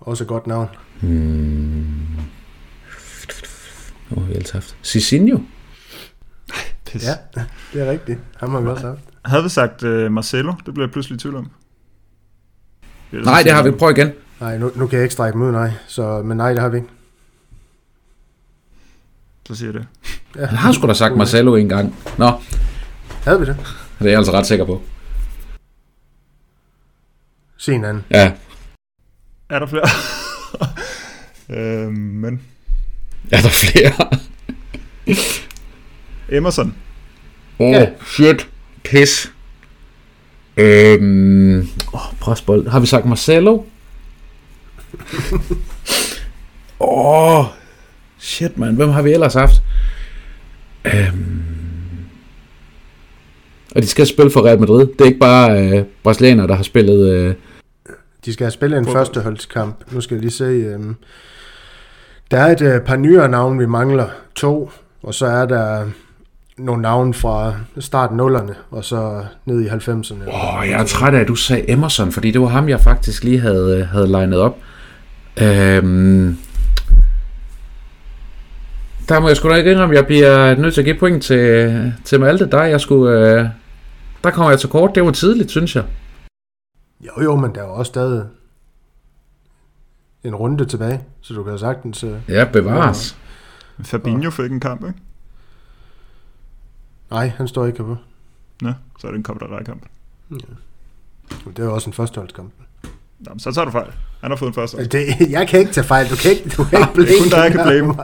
[SPEAKER 1] Også et godt navn.
[SPEAKER 2] Hmm. Åh, oh, vi har haft. Cicinho.
[SPEAKER 1] Pis. Ja, det er rigtigt. Ham har vi også haft.
[SPEAKER 3] Havde vi sagt uh, Marcelo? Det blev jeg pludselig i tvivl om.
[SPEAKER 2] Det nej, det har vi. Prøv igen.
[SPEAKER 1] Nej, nu, nu kan jeg ikke strække dem ud, nej. Så, men nej, det har vi ikke.
[SPEAKER 3] Så siger jeg det.
[SPEAKER 2] Ja. Han har sgu da sagt Marcelo en gang. Nå.
[SPEAKER 1] Havde vi det?
[SPEAKER 2] Det er jeg altså ret sikker på.
[SPEAKER 1] Se en anden.
[SPEAKER 2] Ja.
[SPEAKER 3] Er der flere? øh, men...
[SPEAKER 2] Er der flere?
[SPEAKER 3] Emerson.
[SPEAKER 2] Oh, ja. shit. Piss. Øhm, oh, presbold. Har vi sagt Marcelo? Åh, oh, shit man. Hvem har vi ellers haft? Øhm, og de skal spille for Real Madrid. Det er ikke bare øh, brasilianere, der har spillet... Øh...
[SPEAKER 1] De skal have spillet en førsteholdskamp. Nu skal jeg lige se... Øh... Der er et øh, par nyere navne, vi mangler. To. Og så er der nogle navne fra start nullerne, og så ned i 90'erne.
[SPEAKER 2] Åh, oh, jeg er træt af, at du sagde Emerson, fordi det var ham, jeg faktisk lige havde, øh, havde legnet op. Øhm, der må jeg sgu da ikke indrømme, jeg bliver nødt til at give point til, til Malte. Der, jeg skulle, øh, der kommer jeg til kort. Det var tidligt, synes jeg.
[SPEAKER 1] Jo, jo, men der er jo også stadig en runde tilbage, så du kan sagtens... Øh,
[SPEAKER 2] ja, bevares.
[SPEAKER 3] Ja. Fabinho fik en kamp, ikke?
[SPEAKER 1] Nej, han står ikke på.
[SPEAKER 3] Nå, så er det en kamp, der kamp. Ja.
[SPEAKER 1] Det er jo også en førsteholdskamp.
[SPEAKER 3] Jamen, så tager du fejl. Han har fået en første.
[SPEAKER 1] Det, jeg kan ikke tage fejl. Du kan ikke, du kan ikke blame
[SPEAKER 3] Det er kun der, jeg kan blame.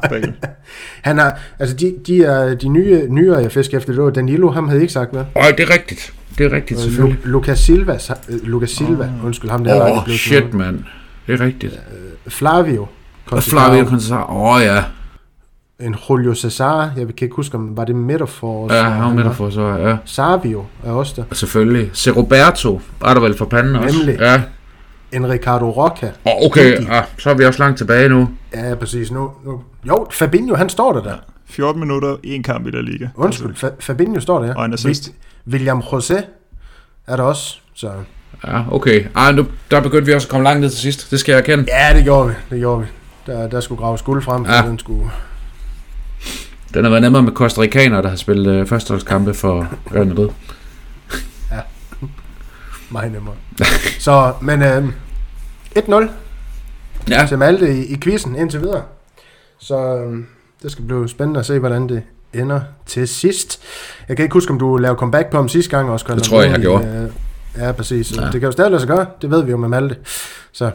[SPEAKER 1] Han har, altså de, de, er, de nye, nyere, jeg fisker efter, det var Danilo, ham havde ikke sagt hvad.
[SPEAKER 2] Nej, det er rigtigt. Det er rigtigt, selvfølgelig.
[SPEAKER 1] Lu, Lucas Silva, uh, Lucas Silva, oh. undskyld ham, der
[SPEAKER 2] oh, er blevet shit, mand. Det er rigtigt. Uh,
[SPEAKER 1] Flavio.
[SPEAKER 2] Flavio Concesar, åh oh, ja.
[SPEAKER 1] En Julio Cesar, jeg kan ikke huske, om var det Metafor?
[SPEAKER 2] Ja, han var Metafor, så ja.
[SPEAKER 1] Savio er også der.
[SPEAKER 2] Selvfølgelig. Se Roberto, var der vel for panden også.
[SPEAKER 1] Nemlig.
[SPEAKER 2] Ja.
[SPEAKER 1] En Ricardo Rocca.
[SPEAKER 2] Oh, okay, ja, så er vi også langt tilbage nu.
[SPEAKER 1] Ja, præcis. Nu, nu. Jo, Fabinho, han står der der.
[SPEAKER 3] 14 minutter, en kamp i der liga.
[SPEAKER 1] Undskyld, Fa- Fabinho står der.
[SPEAKER 3] Og en assist.
[SPEAKER 1] William José er der også, så...
[SPEAKER 2] Ja, okay. Ej, nu, der begyndte vi også at komme langt ned til sidst. Det skal jeg erkende.
[SPEAKER 1] Ja, det gjorde vi. Det gjorde vi. der, der skulle grave skuld frem, for ja. den skulle...
[SPEAKER 2] Den har været nemmere med Costa Ricanere, der har spillet øh, førsteholdskampe for Real Madrid.
[SPEAKER 1] ja, meget nemmere. Så, men øh, 1-0 ja. til Malte i, i quizzen indtil videre. Så øh, det skal blive spændende at se, hvordan det ender til sidst. Jeg kan ikke huske, om du lavede comeback på ham sidste gang, også.
[SPEAKER 2] Det tror jeg, jeg gjorde. Øh,
[SPEAKER 1] ja, præcis. Ja. Det kan jo stadig lade sig gøre. Det ved vi jo med Malte. Så.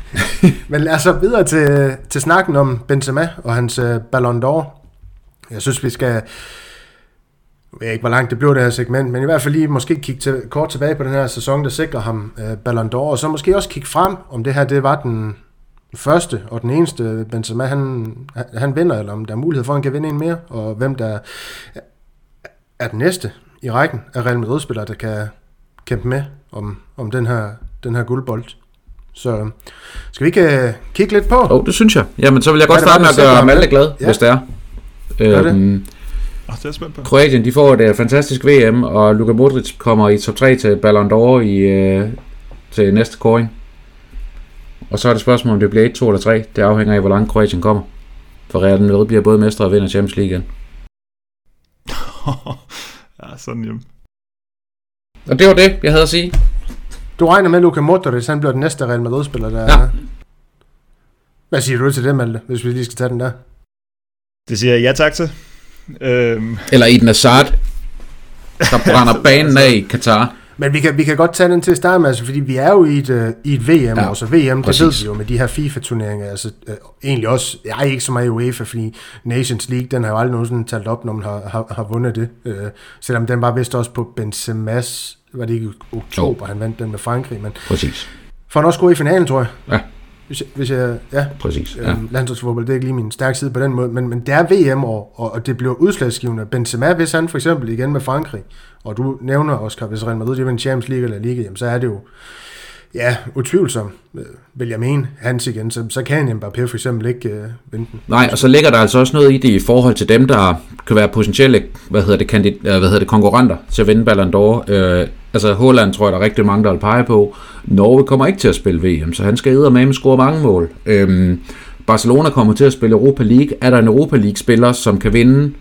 [SPEAKER 1] Men lad os så videre til, til snakken om Benzema og hans uh, Ballon d'Or. Jeg synes, vi skal... Jeg ved ikke, hvor langt det blev det her segment, men i hvert fald lige måske kigge til, kort tilbage på den her sæson, der sikrer ham uh, Ballon d'Or, og så måske også kigge frem, om det her det var den første og den eneste Benzema, han, han vinder, eller om der er mulighed for, at han kan vinde en mere, og hvem der er den næste i rækken af Real Madrid-spillere, der kan kæmpe med om, om den her, den her guldbold. Så skal vi ikke uh, kigge lidt på?
[SPEAKER 2] Jo, oh, det synes jeg. Jamen, så vil jeg godt starte med at gøre Malte glad, ja. hvis det er.
[SPEAKER 1] Gør det? Øhm,
[SPEAKER 3] oh, det er spændt på.
[SPEAKER 2] Kroatien, de får et uh, fantastisk VM, og Luka Modric kommer i top 3 til Ballon d'Or i, uh, til næste kåring. Og så er det spørgsmål, om det bliver 1, 2 eller 3. Det afhænger af, hvor langt Kroatien kommer. For Real Madrid bliver både mestre og vinder Champions League igen.
[SPEAKER 3] ja, sådan jo.
[SPEAKER 2] Og det var det, jeg havde at sige.
[SPEAKER 1] Du regner med, at Luka Modric han bliver den næste Real Madrid-spiller, der ja. Hvad siger du til det, Malte, hvis vi lige skal tage den der?
[SPEAKER 3] Det siger jeg ja tak til.
[SPEAKER 2] Øhm. Eller Eden Hazard, der brænder banen af i Katar.
[SPEAKER 1] Men vi kan, vi kan godt tage den til at starte med, altså, fordi vi er jo i et, uh, i et VM, ja, og så VM, præcis. det ved vi jo med de her FIFA-turneringer, altså uh, egentlig også, jeg er ikke så meget i UEFA, fordi Nations League, den har jo aldrig nogensinde talt op, når man har, har, har vundet det, uh, selvom den var vist også på Benzema's, var det ikke i oktober, jo. han vandt den med Frankrig, men
[SPEAKER 2] præcis.
[SPEAKER 1] for han også gå i finalen, tror jeg.
[SPEAKER 2] Ja.
[SPEAKER 1] Hvis jeg, hvis jeg ja,
[SPEAKER 2] Præcis, ja. Øhm,
[SPEAKER 1] landsholdsfodbold, det er ikke lige min stærke side på den måde, men, men det er VM, og, og det bliver udslagsgivende. Benzema, hvis han for eksempel igen med Frankrig, og du nævner, Oscar, hvis Real Madrid vinder Champions League eller Liga, jamen, så er det jo, ja, utvivlsomt, øh, vil jeg mene, hans igen, så, så kan Mbappé for eksempel ikke øh, vinde den.
[SPEAKER 2] Nej, og så ligger der altså også noget i det i forhold til dem, der kan være potentielle, hvad hedder det, kandid, øh, hvad hedder det konkurrenter til at vinde Ballon d'Or. Øh, altså Holland tror jeg, der er rigtig mange, der vil pege på. Norge kommer ikke til at spille VM, så han skal med score mange mål. Øhm, Barcelona kommer til at spille Europa League. Er der en Europa League-spiller, som kan vinde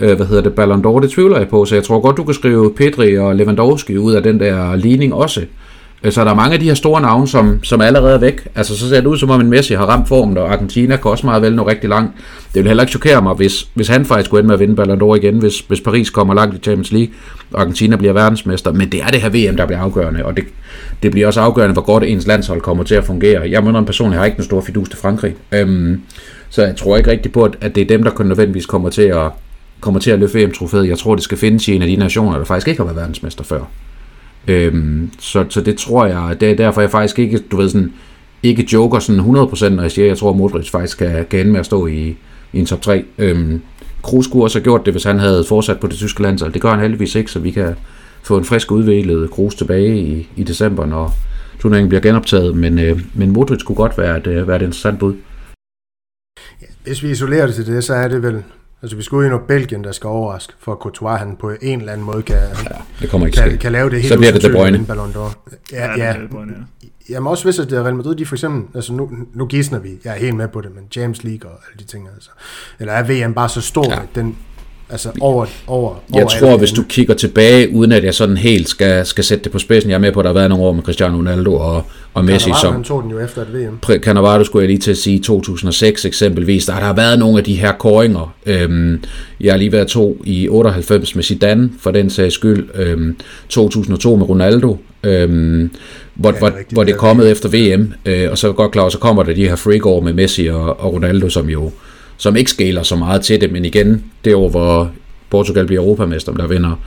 [SPEAKER 2] øh, hvad hedder det, Ballon d'Or, det tvivler jeg på, så jeg tror godt, du kan skrive Pedri og Lewandowski ud af den der ligning også. Øh, så der er mange af de her store navne, som, som er allerede væk. Altså, så ser det ud som om en Messi har ramt formen, og Argentina kan også meget vel nå rigtig langt. Det vil heller ikke chokere mig, hvis, hvis han faktisk skulle ende med at vinde Ballon d'Or igen, hvis, hvis Paris kommer langt i Champions League, og Argentina bliver verdensmester. Men det er det her VM, der bliver afgørende, og det, det bliver også afgørende, hvor godt ens landshold kommer til at fungere. Jeg mener en person, jeg har ikke en stor fidus til Frankrig. Øhm, så jeg tror ikke rigtig på, at det er dem, der kun nødvendigvis kommer til at, kommer til at løfte VM-trofæet. Jeg tror, det skal findes i en af de nationer, der faktisk ikke har været verdensmester før. Øhm, så, så det tror jeg, det er derfor jeg faktisk ikke, du ved sådan, ikke joker sådan 100%, når jeg siger, jeg tror, at Modric faktisk kan, kan ende med at stå i, i en top 3. Øhm, Kroos kunne også have gjort det, hvis han havde fortsat på det tyske landshold. Det gør han heldigvis ikke, så vi kan få en frisk udviklet Kroos tilbage i, i december, når turneringen bliver genoptaget. Men, øh, men Modric kunne godt være et, øh, være et interessant bud.
[SPEAKER 1] Ja, hvis vi isolerer det til det, så er det vel Altså, vi skulle jo noget Belgien, der skal overraske, for at Courtois han på en eller anden måde kan, ja,
[SPEAKER 2] det kommer ikke
[SPEAKER 1] kan, kan lave det helt
[SPEAKER 2] Så bliver det De Bruyne.
[SPEAKER 1] Ballon d'Or. Ja, ja, ja. Det Bruyne, ja. Jamen også hvis det er Real Madrid, de for eksempel, altså nu, nu gisner vi, jeg er helt med på det, men James League og alle de ting, altså. Eller er VM bare så stor, ja. at den, Altså over, over,
[SPEAKER 2] jeg over tror, hvis du kigger tilbage, uden at jeg sådan helt skal, skal sætte det på spidsen, jeg er med på, at der har været nogle år med Cristiano Ronaldo og, og Messi. Cannavaro,
[SPEAKER 1] som, han tog den jo efter et VM.
[SPEAKER 2] Cannavaro skulle jeg lige til at sige, 2006 eksempelvis, der har været nogle af de her koringer. Øhm, jeg har lige været to i 98 med Zidane, for den sags skyld. Øhm, 2002 med Ronaldo. Øhm, hvor, ja, hvor, rigtigt, hvor det er kommet efter VM, øh, og så godt klar, så kommer der de her freak med Messi og, og Ronaldo, som jo som ikke skaler så meget til det, men igen, det år, hvor Portugal bliver europamester, der vinder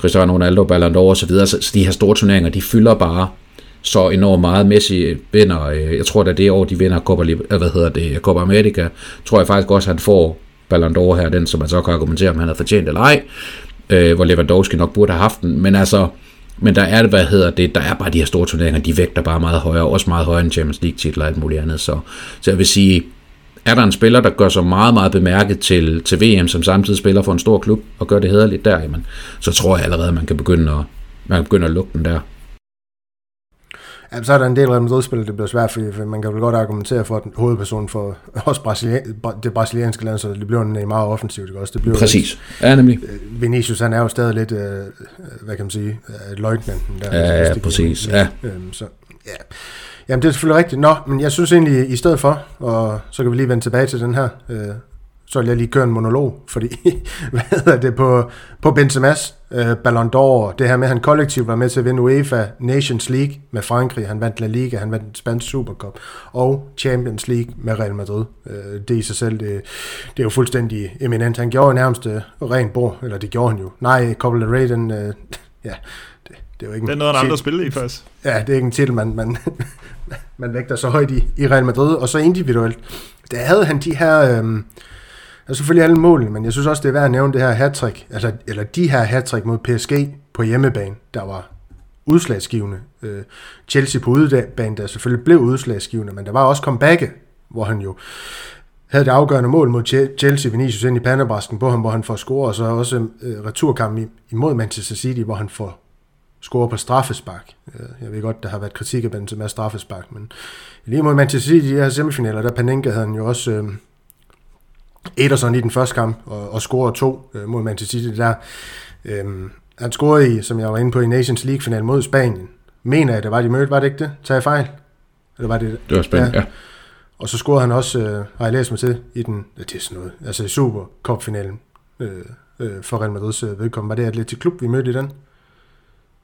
[SPEAKER 2] Cristiano Ronaldo, Ballon d'Or osv., så, så de her store turneringer, de fylder bare så enormt meget. Messi vinder, øh, jeg tror da det år, de vinder Copa, øh, hvad hedder det, Copa America, tror jeg faktisk også, at han får Ballon d'Or her, den som man så kan argumentere, om han har fortjent eller ej, øh, hvor Lewandowski nok burde have haft den, men altså, men der er, hvad hedder det, der er bare de her store turneringer, de vægter bare meget højere, også meget højere end Champions League titler og alt muligt andet, så, så jeg vil sige, er der en spiller, der gør sig meget, meget bemærket til, til VM, som samtidig spiller for en stor klub, og gør det hederligt der, jamen, så tror jeg allerede, at man kan begynde at, man kan begynde at lukke den der.
[SPEAKER 1] Ja, så er der en del Real Madrid-spillere, det bliver svært, fordi for man kan vel godt argumentere for, at hovedpersonen for også Brasilien, det brasilianske land, så det bliver en meget offensivt, ikke også? Det bliver
[SPEAKER 2] Præcis. Ja, nemlig.
[SPEAKER 1] Øh, Vinicius, han er jo stadig lidt, øh, hvad kan man sige, øh, løjtnanten
[SPEAKER 2] der. Ja, ja, præcis. Ja.
[SPEAKER 1] Øhm, så, ja. Jamen, det er selvfølgelig rigtigt. Nå, men jeg synes egentlig, i stedet for, og så kan vi lige vende tilbage til den her, øh, så vil jeg lige køre en monolog, fordi, hvad hedder det, på, på Benzema's øh, Ballon d'Or, det her med, at han kollektivt var med til at vinde UEFA Nations League med Frankrig, han vandt La Liga, han vandt Spansk Supercup, og Champions League med Real Madrid. Øh, det i sig selv, det, det er jo fuldstændig eminent. Han gjorde nærmest øh, rent bord, eller det gjorde han jo. Nej, Copa del Rey, den, øh, ja, det, er jo ikke
[SPEAKER 3] Det er noget, andre spiller i først.
[SPEAKER 1] Ja, det er ikke en titel, man, man, man vægter så højt i, i Real Madrid, og så individuelt. Der havde han de her... Øh, er selvfølgelig alle målene, men jeg synes også, det er værd at nævne det her hattrick, altså, eller de her hattrick mod PSG på hjemmebane, der var udslagsgivende. Øh, Chelsea på udebane, der selvfølgelig blev udslagsgivende, men der var også comeback, hvor han jo havde det afgørende mål mod Chelsea, Vinicius ind i pandebrasken på ham, hvor han får score, og så også øh, returkamp imod Manchester City, hvor han får score på straffespark. Øh, jeg ved godt, der har været kritik af Benzema straffespark, men lige mod Manchester City i de her semifinaler, der Panenka havde han jo også øh, Ederson i den første kamp, og, og scorede to øh, mod Manchester City der. Øhm, han scorede i, som jeg var inde på, i Nations League-finalen mod Spanien. Mener jeg, det var de mødte, var det ikke det? Tager jeg fejl?
[SPEAKER 2] Eller var det, det var Spanien, ja. ja.
[SPEAKER 1] Og så scorede han også, øh, har jeg læst mig til, i den, det er sådan noget, altså i Super Cup-finalen øh, øh, for Real Madrid's øh, vedkommende. Var det Atletic Klub, vi mødte i den?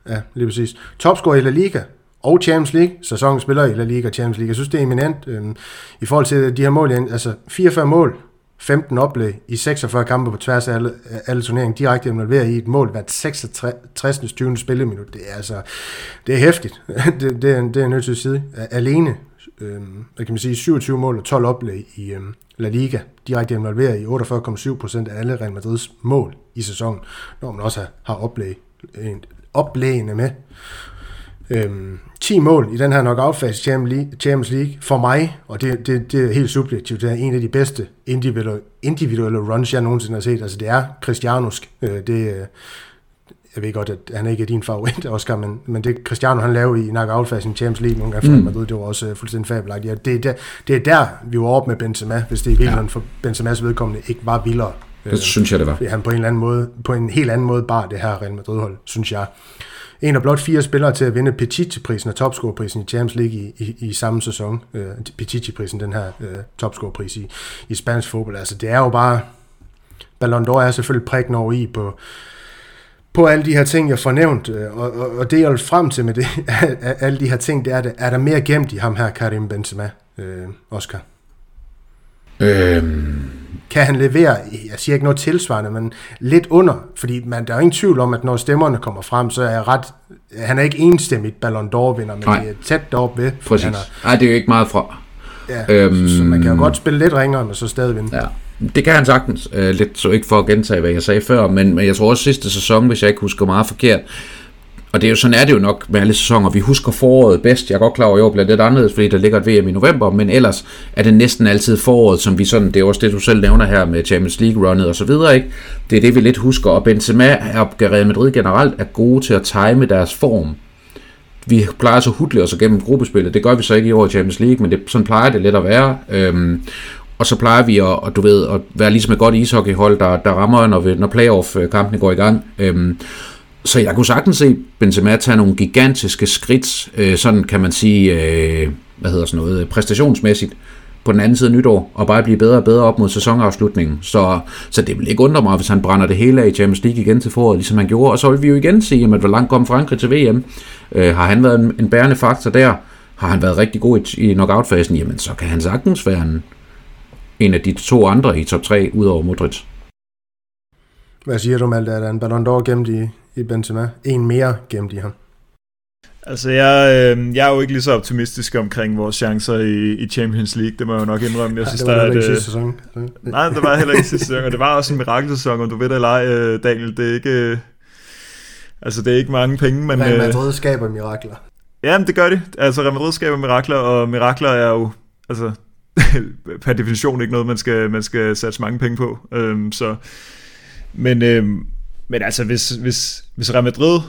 [SPEAKER 1] Ja, lige præcis. Topscorer i La Liga og Champions League. Sæsonen spiller i La Liga og Champions League. Jeg synes, det er eminent øh, i forhold til de her mål. Altså 44 mål 15 oplæg i 46 kampe på tværs af alle, alle turneringer, direkte involveret i et mål hvert 66. 20. spilleminut. Det er altså, det er hæftigt. det, det, er, det er nødt til at sige. Alene, øh, hvad kan man sige, 27 mål og 12 oplæg i øh, La Liga, direkte involveret i 48,7 procent af alle Real Madrids mål i sæsonen, når man også har, har oplæg, oplægene med. Øhm, 10 mål i den her knockout-fase Champions League for mig, og det, det, det er helt subjektivt, det er en af de bedste individuelle, individuelle runs, jeg nogensinde har set. Altså det er Cristianosk. Øh, det, jeg ved godt, at han ikke er din favorit, Oscar, men, men det Cristiano han lavede i knockout-fasen i Champions League nogle gange mm. Madrid, det var også uh, fuldstændig fabelagtigt. Ja, det, det, det er der, vi var op med Benzema, hvis det i virkeligheden ja. for Benzemas vedkommende ikke var vildere.
[SPEAKER 2] Det øh, synes jeg, det var.
[SPEAKER 1] Han på en, eller anden måde, på en helt anden måde bare det her Real Madrid-hold, synes jeg. En af blot fire spillere til at vinde Pichichi-prisen og topscore-prisen i Champions League i, i, i samme sæson. Øh, Pichichi-prisen, den her øh, topscore-pris i, i spansk fodbold. Altså, det er jo bare... Ballon d'Or er selvfølgelig prikken over i på, på alle de her ting, jeg får nævnt, øh, og, og, og det jeg vil frem til med det, alle de her ting, det er, det, er der mere gemt i ham her, Karim Benzema, øh, Oscar? Øhm, kan han levere, jeg siger ikke noget tilsvarende, men lidt under, fordi man, der er ingen tvivl om, at når stemmerne kommer frem, så er jeg ret, han er ikke enstemmigt Ballon d'Or-vinder, men Nej. det er tæt deroppe ved.
[SPEAKER 2] Præcis. Han er, Nej, det er jo ikke meget fra.
[SPEAKER 1] Ja, øhm, så man kan jo godt spille lidt ringere, men så stadig vinde.
[SPEAKER 2] Ja. Det kan han sagtens, øh, lidt så ikke for at gentage, hvad jeg sagde før, men, men jeg tror også sidste sæson, hvis jeg ikke husker meget forkert, og det er jo sådan er det jo nok med alle sæsoner. Vi husker foråret bedst. Jeg er godt klar over, at i år bliver lidt anderledes, fordi der ligger et VM i november, men ellers er det næsten altid foråret, som vi sådan, det er også det, du selv nævner her med Champions League-runnet og så videre, ikke? Det er det, vi lidt husker. Og Benzema og Real Madrid generelt er gode til at time deres form. Vi plejer så hudle os gennem gruppespillet. Det gør vi så ikke i år i Champions League, men det, sådan plejer det lidt at være. Øhm, og så plejer vi at, at, du ved, at være ligesom et godt ishockeyhold, der, der rammer, når, vi, når playoff-kampene øh, går i gang. Øhm, så jeg kunne sagtens se Benzema tage nogle gigantiske skridt, øh, sådan kan man sige, øh, hvad hedder sådan noget, præstationsmæssigt på den anden side af nytår, og bare blive bedre og bedre op mod sæsonafslutningen. Så, så det vil ikke undre mig, hvis han brænder det hele af i Champions League igen til foråret, ligesom han gjorde. Og så vil vi jo igen sige, at hvor langt kom Frankrig til VM? Øh, har han været en, en bærende faktor der? Har han været rigtig god i, i knockout-fasen? Jamen, så kan han sagtens være en, en af de to andre i top 3, udover Modric.
[SPEAKER 1] Hvad siger du, Malte? Er der en Ballon d'Or gemt i, i Benzema. En mere gemt i ham.
[SPEAKER 3] Altså, jeg, øh, jeg er jo ikke lige så optimistisk omkring vores chancer i, i Champions League, det må jeg jo nok indrømme. Jeg synes,
[SPEAKER 1] Nej, det var
[SPEAKER 3] der,
[SPEAKER 1] ikke sidste sæson.
[SPEAKER 3] Nej, det var heller ikke sidste sæson, og det var også en mirakelsæson, og du ved det eller ej, øh, Daniel, det er ikke... Øh, altså, det er ikke mange penge, men...
[SPEAKER 1] Real Madrid skaber mirakler.
[SPEAKER 3] Ja, det gør de. Altså, Real Madrid skaber mirakler, og mirakler er jo... Altså, per definition ikke noget, man skal, man skal sætte mange penge på. Øhm, så, men, øh, men altså, hvis, hvis, hvis Real Madrid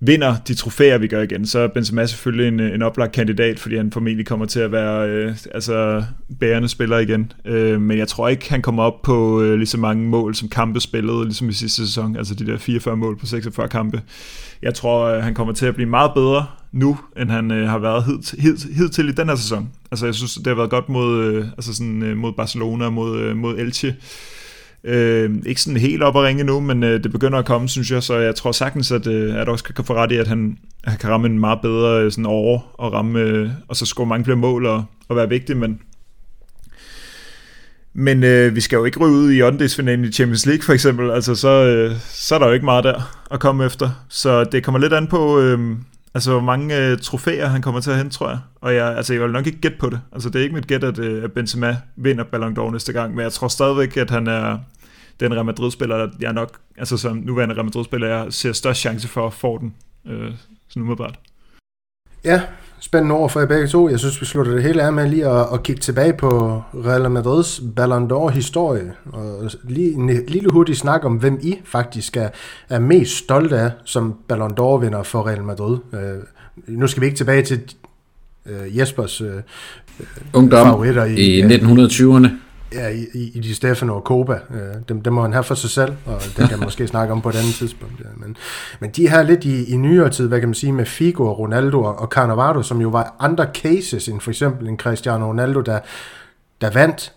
[SPEAKER 3] vinder de trofæer, vi gør igen, så er Benzema selvfølgelig en, en oplagt kandidat, fordi han formentlig kommer til at være øh, altså, bærende spiller igen. Øh, men jeg tror ikke, han kommer op på øh, lige så mange mål, som kampe spillede, ligesom i sidste sæson, altså de der 44 mål på 46 kampe. Jeg tror, øh, han kommer til at blive meget bedre nu, end han øh, har været hid, hid, til i den her sæson. Altså jeg synes, det har været godt mod, øh, altså sådan, øh, mod Barcelona, mod, øh, mod Elche. Øh, ikke sådan helt op at ringe nu, men øh, det begynder at komme, synes jeg, så jeg tror sagtens, at, øh, at Oscar kan få ret i, at han, han kan ramme en meget bedre øh, sådan over, og ramme, øh, og så score mange flere mål og, og være vigtig, men men øh, vi skal jo ikke ryge ud i åndedelsfinalen i Champions League for eksempel, altså så, øh, så er der jo ikke meget der at komme efter. Så det kommer lidt an på, øh, altså hvor mange øh, trofæer han kommer til at hente, tror jeg. Og jeg, altså, jeg vil nok ikke gætte på det. Altså det er ikke mit gæt, at, øh, at Benzema vinder Ballon d'Or næste gang, men jeg tror stadigvæk, at han er den Real Madrid-spiller, jeg nok, altså som nuværende Real Madrid-spiller, jeg ser størst chance for at få den, øh, sådan umiddelbart.
[SPEAKER 1] Ja, spændende over for jer begge to. Jeg synes, vi slutter det hele af med lige at, at kigge tilbage på Real Madrids Ballon d'Or historie. Og lige en lille hurtig snak om, hvem I faktisk er, er mest stolte af som Ballon d'Or vinder for Real Madrid. Øh, nu skal vi ikke tilbage til øh, Jespers øh,
[SPEAKER 2] Ungdom favoritter i, i 1920'erne
[SPEAKER 1] ja, i, i, i de Stefano og Koba. Øh, dem, dem må han have for sig selv, og det kan man måske snakke om på et andet tidspunkt. Ja. Men, men de her lidt i, i nyere tid, hvad kan man sige, med Figo og Ronaldo og, Cannavaro, som jo var andre cases end for eksempel en Cristiano Ronaldo, der, der vandt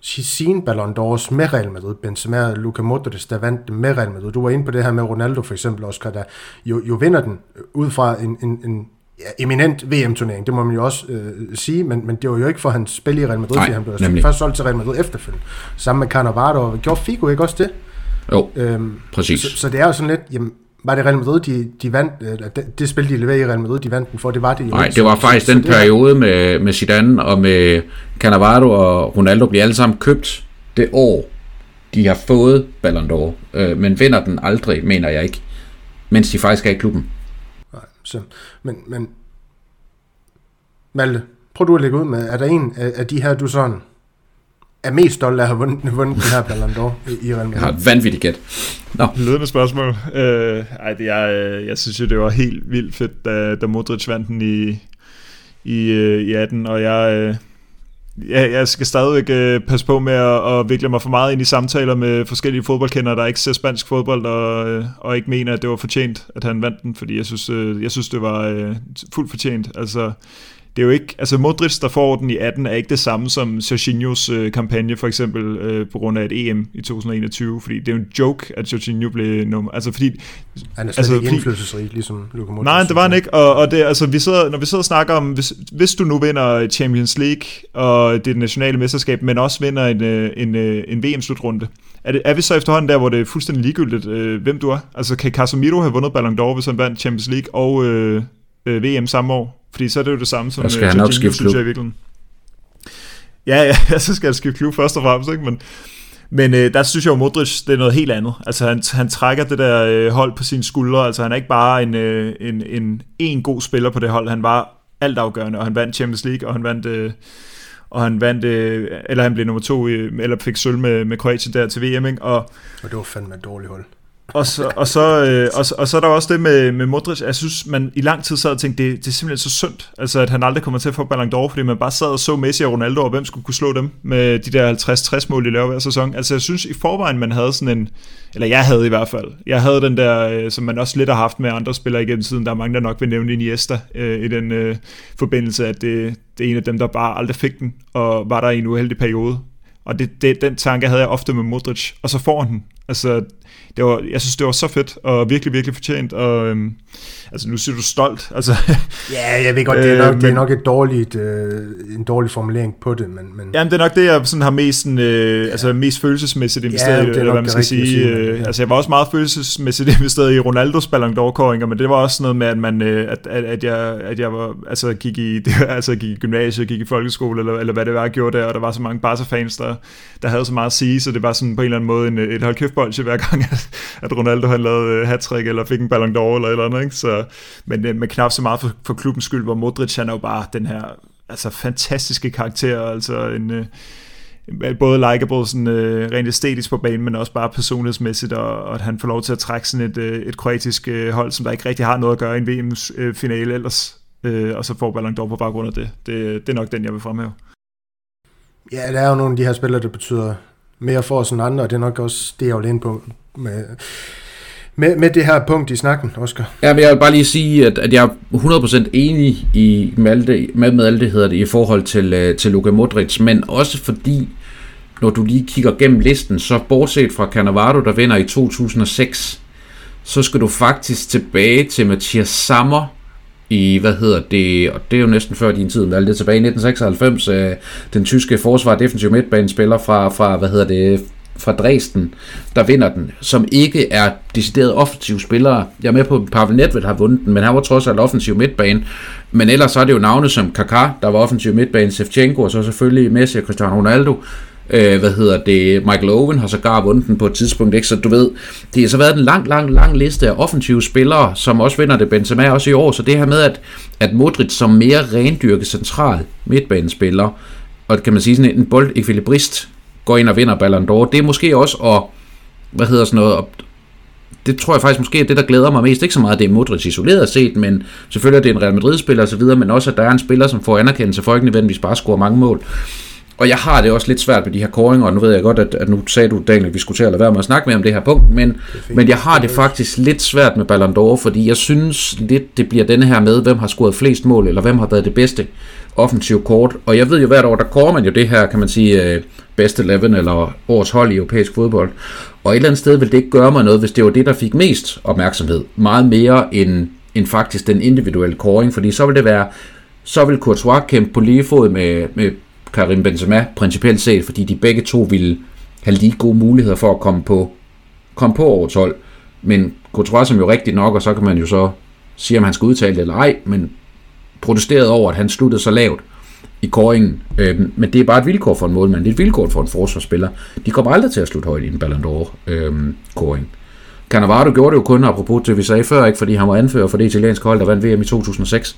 [SPEAKER 1] sin Ballon d'Ors med Real Madrid, Benzema og Luka Modric, der vandt med Real Madrid. Du var inde på det her med Ronaldo for eksempel, Oscar, der jo, jo vinder den ud fra en, en, en ja, eminent VM-turnering, det må man jo også øh, sige, men, men det var jo ikke for hans spil i Real Madrid,
[SPEAKER 2] Nej,
[SPEAKER 1] han blev nemlig. først solgt til Real Madrid efterfølgende. Sammen med Cannavaro, og gjorde Figo ikke også det?
[SPEAKER 2] Jo, øhm, præcis.
[SPEAKER 1] Så, så det er jo sådan lidt, jamen, var det Real Madrid, de, de vandt, øh, det, det spil, de leverede i Real Madrid, de vandt den for, det var det jo
[SPEAKER 2] Nej, det var faktisk den periode med, med Zidane og med Cannavaro og Ronaldo bliver alle sammen købt det år, de har fået Ballon d'Or, øh, men vinder den aldrig, mener jeg ikke, mens de faktisk er i klubben.
[SPEAKER 1] Så, men, men Malte, prøv du at lægge ud med, er der en af, af de her, du sådan er mest stolt af at have vundet, vundet den her Ballon d'Or i, i Real Madrid?
[SPEAKER 2] Jeg har vanvittigt gæt.
[SPEAKER 3] Nå. Ledende spørgsmål. Øh, ej, det, jeg, jeg synes jo, det var helt vildt fedt, da, da Modric vandt den i, i, øh, i 18, og jeg, øh, Ja, jeg skal stadigvæk øh, passe på med at, at vikle mig for meget ind i samtaler med forskellige fodboldkendere, der ikke ser spansk fodbold, og, øh, og ikke mener, at det var fortjent, at han vandt den, fordi jeg synes, øh, jeg synes det var øh, fuldt fortjent. Altså, det er jo ikke, altså Modric, der får den i 18, er ikke det samme som Jorginhos øh, kampagne, for eksempel øh, på grund af et EM i 2021, fordi det er jo en joke, at Jorginho blev nummer, altså fordi...
[SPEAKER 1] Han er slet altså, ikke indflydelsesrig, ligesom Luka Modric.
[SPEAKER 3] Nej, det var han ikke, og, og det, altså, vi sidder, når vi sidder og snakker om, hvis, hvis du nu vinder Champions League, og det er nationale mesterskab, men også vinder en, øh, en, en, øh, en VM-slutrunde, er, det, er vi så efterhånden der, hvor det er fuldstændig ligegyldigt, øh, hvem du er? Altså, kan Casemiro have vundet Ballon d'Or, hvis han vandt Champions League og øh, øh, VM samme år? Fordi så er det jo det samme som...
[SPEAKER 2] Så skal øh, han nok skifte klub. Jeg,
[SPEAKER 3] ja, ja, så skal han skifte klub først og fremmest, ikke? Men, men øh, der synes jeg jo, Modric, det er noget helt andet. Altså han, han trækker det der øh, hold på sine skuldre. Altså han er ikke bare en, øh, en, en, en god spiller på det hold. Han var altafgørende, og han vandt Champions League, og han vandt... Øh, og han vandt, øh, eller han blev nummer to, eller fik sølv med, med Kroatien der til VM, ikke? Og,
[SPEAKER 1] og det var fandme et dårligt hold
[SPEAKER 3] og, så, og, så, øh, og, så, og så er der også det med, med Modric. Jeg synes, man i lang tid sad og tænkte, det, det er simpelthen så synd, altså, at han aldrig kommer til at få Ballon d'Or, fordi man bare sad og så Messi og Ronaldo, og hvem skulle kunne slå dem med de der 50-60 mål, de laver hver sæson. Altså jeg synes i forvejen, man havde sådan en, eller jeg havde i hvert fald, jeg havde den der, øh, som man også lidt har haft med andre spillere igennem tiden, der er mange, der nok vil nævne Iniesta øh, i den øh, forbindelse, at det, det er en af dem, der bare aldrig fik den, og var der i en uheldig periode. Og det, det, den tanke havde jeg ofte med Modric, og så får han den. Altså, det var, jeg synes, det var så fedt, og virkelig, virkelig fortjent, og øhm, altså nu siger du stolt, altså...
[SPEAKER 1] ja, jeg ved godt, det er nok, øh, men, det er nok et dårligt, øh, en dårlig formulering på det, men... men...
[SPEAKER 3] Jamen, det er nok det, jeg sådan har mest, sådan, øh, altså, mest følelsesmæssigt investeret ja, i, eller hvad man skal sige. sige øh, ja. Altså, jeg var også meget følelsesmæssigt investeret i Ronaldos Ballon d'Or-kåringer, men det var også noget med, at, man, øh, at, at, at, jeg, at jeg var, altså, gik i, det, altså, gik i gymnasiet, gik i folkeskole, eller, eller hvad det var, jeg gjorde der, og der var så mange Barca-fans, der, der havde så meget at sige, så det var sådan på en eller anden måde en, et hold kæft hver gang, at, at Ronaldo han lavede øh, hat eller fik en Ballon d'Or eller eller andet. Ikke? Så, men, med men knap så meget for, for klubbens skyld, hvor Modric han er jo bare den her altså fantastiske karakter, altså øh, en, både likeable sådan, øh, rent æstetisk på banen, men også bare personlighedsmæssigt, og, og at han får lov til at trække sådan et, øh, et kroatisk øh, hold, som der ikke rigtig har noget at gøre i en VM-finale øh, ellers, øh, og så får Ballon d'Or på baggrund af det. det. Det er nok den, jeg vil fremhæve.
[SPEAKER 1] Ja, der er jo nogle af de her spillere, der betyder mere for os end andre, og det er nok også det, jeg vil ind på med, med, med det her punkt i snakken, Oscar.
[SPEAKER 2] Ja, men jeg vil bare lige sige, at, at jeg er 100% enig i, med, med, med alt det, hedder det, i forhold til, øh, til Luka Modric, men også fordi, når du lige kigger gennem listen, så bortset fra Cannavaro, der vinder i 2006, så skal du faktisk tilbage til Mathias Sammer, i, hvad hedder det, og det er jo næsten før din tid, men det tilbage i 1996, øh, den tyske forsvar defensiv midtbanespiller fra, fra, hvad hedder det, fra Dresden, der vinder den, som ikke er decideret offensiv spillere. Jeg er med på, at Pavel Nedved har vundet den, men han var trods alt offensiv midtbane. Men ellers så er det jo navne som Kaká, der var offensiv midtbane, Shevchenko, og så selvfølgelig Messi og Cristiano Ronaldo. Øh, hvad hedder det? Michael Owen har sågar vundet den på et tidspunkt, ikke? Så du ved, det har så været en lang, lang, lang liste af offensive spillere, som også vinder det Benzema også i år. Så det her med, at, at Modric som mere rendyrket central midtbanespiller, og kan man sige sådan en boldekvilibrist, går ind og vinder Ballon d'Or. Det er måske også at, hvad hedder sådan noget, det tror jeg faktisk måske er det, der glæder mig mest. Ikke så meget, det er Modric isoleret set, men selvfølgelig er det en Real Madrid-spiller osv., men også, at der er en spiller, som får anerkendelse for ikke nødvendigvis bare score mange mål. Og jeg har det også lidt svært med de her koringer, og nu ved jeg godt, at, at nu sagde du, Daniel, at vi skulle til at lade være med at snakke mere om det her punkt, men, men jeg har det faktisk lidt svært med Ballon d'Or, fordi jeg synes lidt, det bliver denne her med, hvem har scoret flest mål, eller hvem har været det bedste offensiv kort. Og jeg ved jo hvert år, der kommer man jo det her, kan man sige, øh, best 11 eller årets hold i europæisk fodbold. Og et eller andet sted vil det ikke gøre mig noget, hvis det var det, der fik mest opmærksomhed. Meget mere end, end faktisk den individuelle koring, fordi så vil det være, så vil Courtois kæmpe på lige fod med, med Karim Benzema, principielt set, fordi de begge to ville have lige gode muligheder for at komme på, komme på over hold. Men Courtois som jo rigtigt nok, og så kan man jo så sige, om han skal udtale det eller ej, men protesteret over, at han sluttede så lavt i kåringen. Øh, men det er bare et vilkår for en målmand. Det er et vilkår for en forsvarsspiller. De kommer aldrig til at slutte højt i en Ballon d'Or-kåring. Øhm, øh, Cannavaro gjorde det jo kun, apropos det vi sagde før, ikke, fordi han var anfører for det italienske hold, der vandt VM i 2006,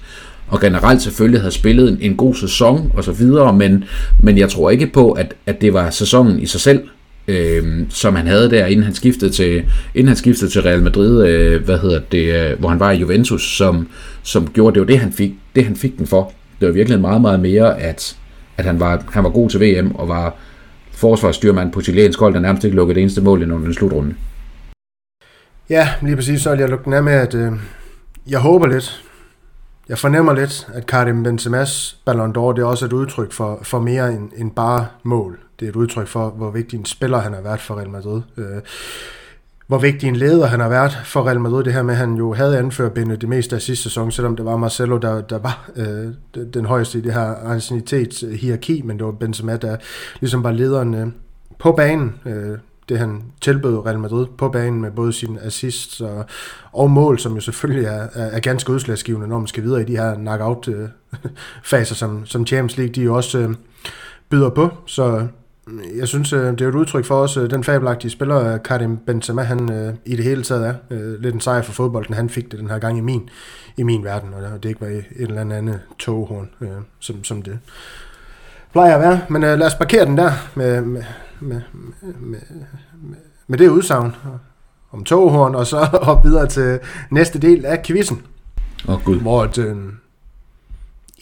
[SPEAKER 2] og generelt selvfølgelig havde spillet en, en god sæson og så videre, men, men jeg tror ikke på, at, at det var sæsonen i sig selv, øh, som han havde der, inden han skiftede til, inden han skiftede til Real Madrid, øh, hvad hedder det, øh, hvor han var i Juventus, som, som gjorde det var det, han fik, det han fik den for. Det var virkelig meget, meget mere, at, at han, var, han var god til VM og var forsvarsstyrmand på chilensk hold, der nærmest ikke lukkede det eneste mål i den slutrunde.
[SPEAKER 1] Ja, lige præcis, så vil jeg lukke den af med, at øh, jeg håber lidt, jeg fornemmer lidt, at Karim Benzema's Ballon d'Or, det er også et udtryk for, for mere end, end bare mål. Det er et udtryk for, hvor vigtig en spiller han har været for Real Madrid. Øh, hvor vigtig en leder han har været for Real Madrid. Det her med, at han jo havde anført bindet det meste af sidste sæson, selvom det var Marcelo, der, der var øh, den højeste i det her anciennitetshierarki, men det var Benzema, der ligesom var lederen øh, på banen. Øh, det han tilbød Real Madrid på banen med både sin assist og, og mål, som jo selvfølgelig er, er, er ganske udslagsgivende, når man skal videre i de her knockout-faser, som, som Champions League de jo også øh, byder på. Så mm, jeg synes, øh, det er et udtryk for også øh, den fabelagtige spiller, øh, Karim Benzema, han øh, i det hele taget er. Øh, lidt en sejr for fodbolden, han fik det den her gang i min, i min verden, og det ikke var et eller andet toghorn, øh, som, som det plejer at være. Men øh, lad os parkere den der med, med, med, med, med, med det udsagn om toghorn, og så op videre til næste del af quizzen.
[SPEAKER 2] Åh oh, gud.
[SPEAKER 1] Hvor et, øh,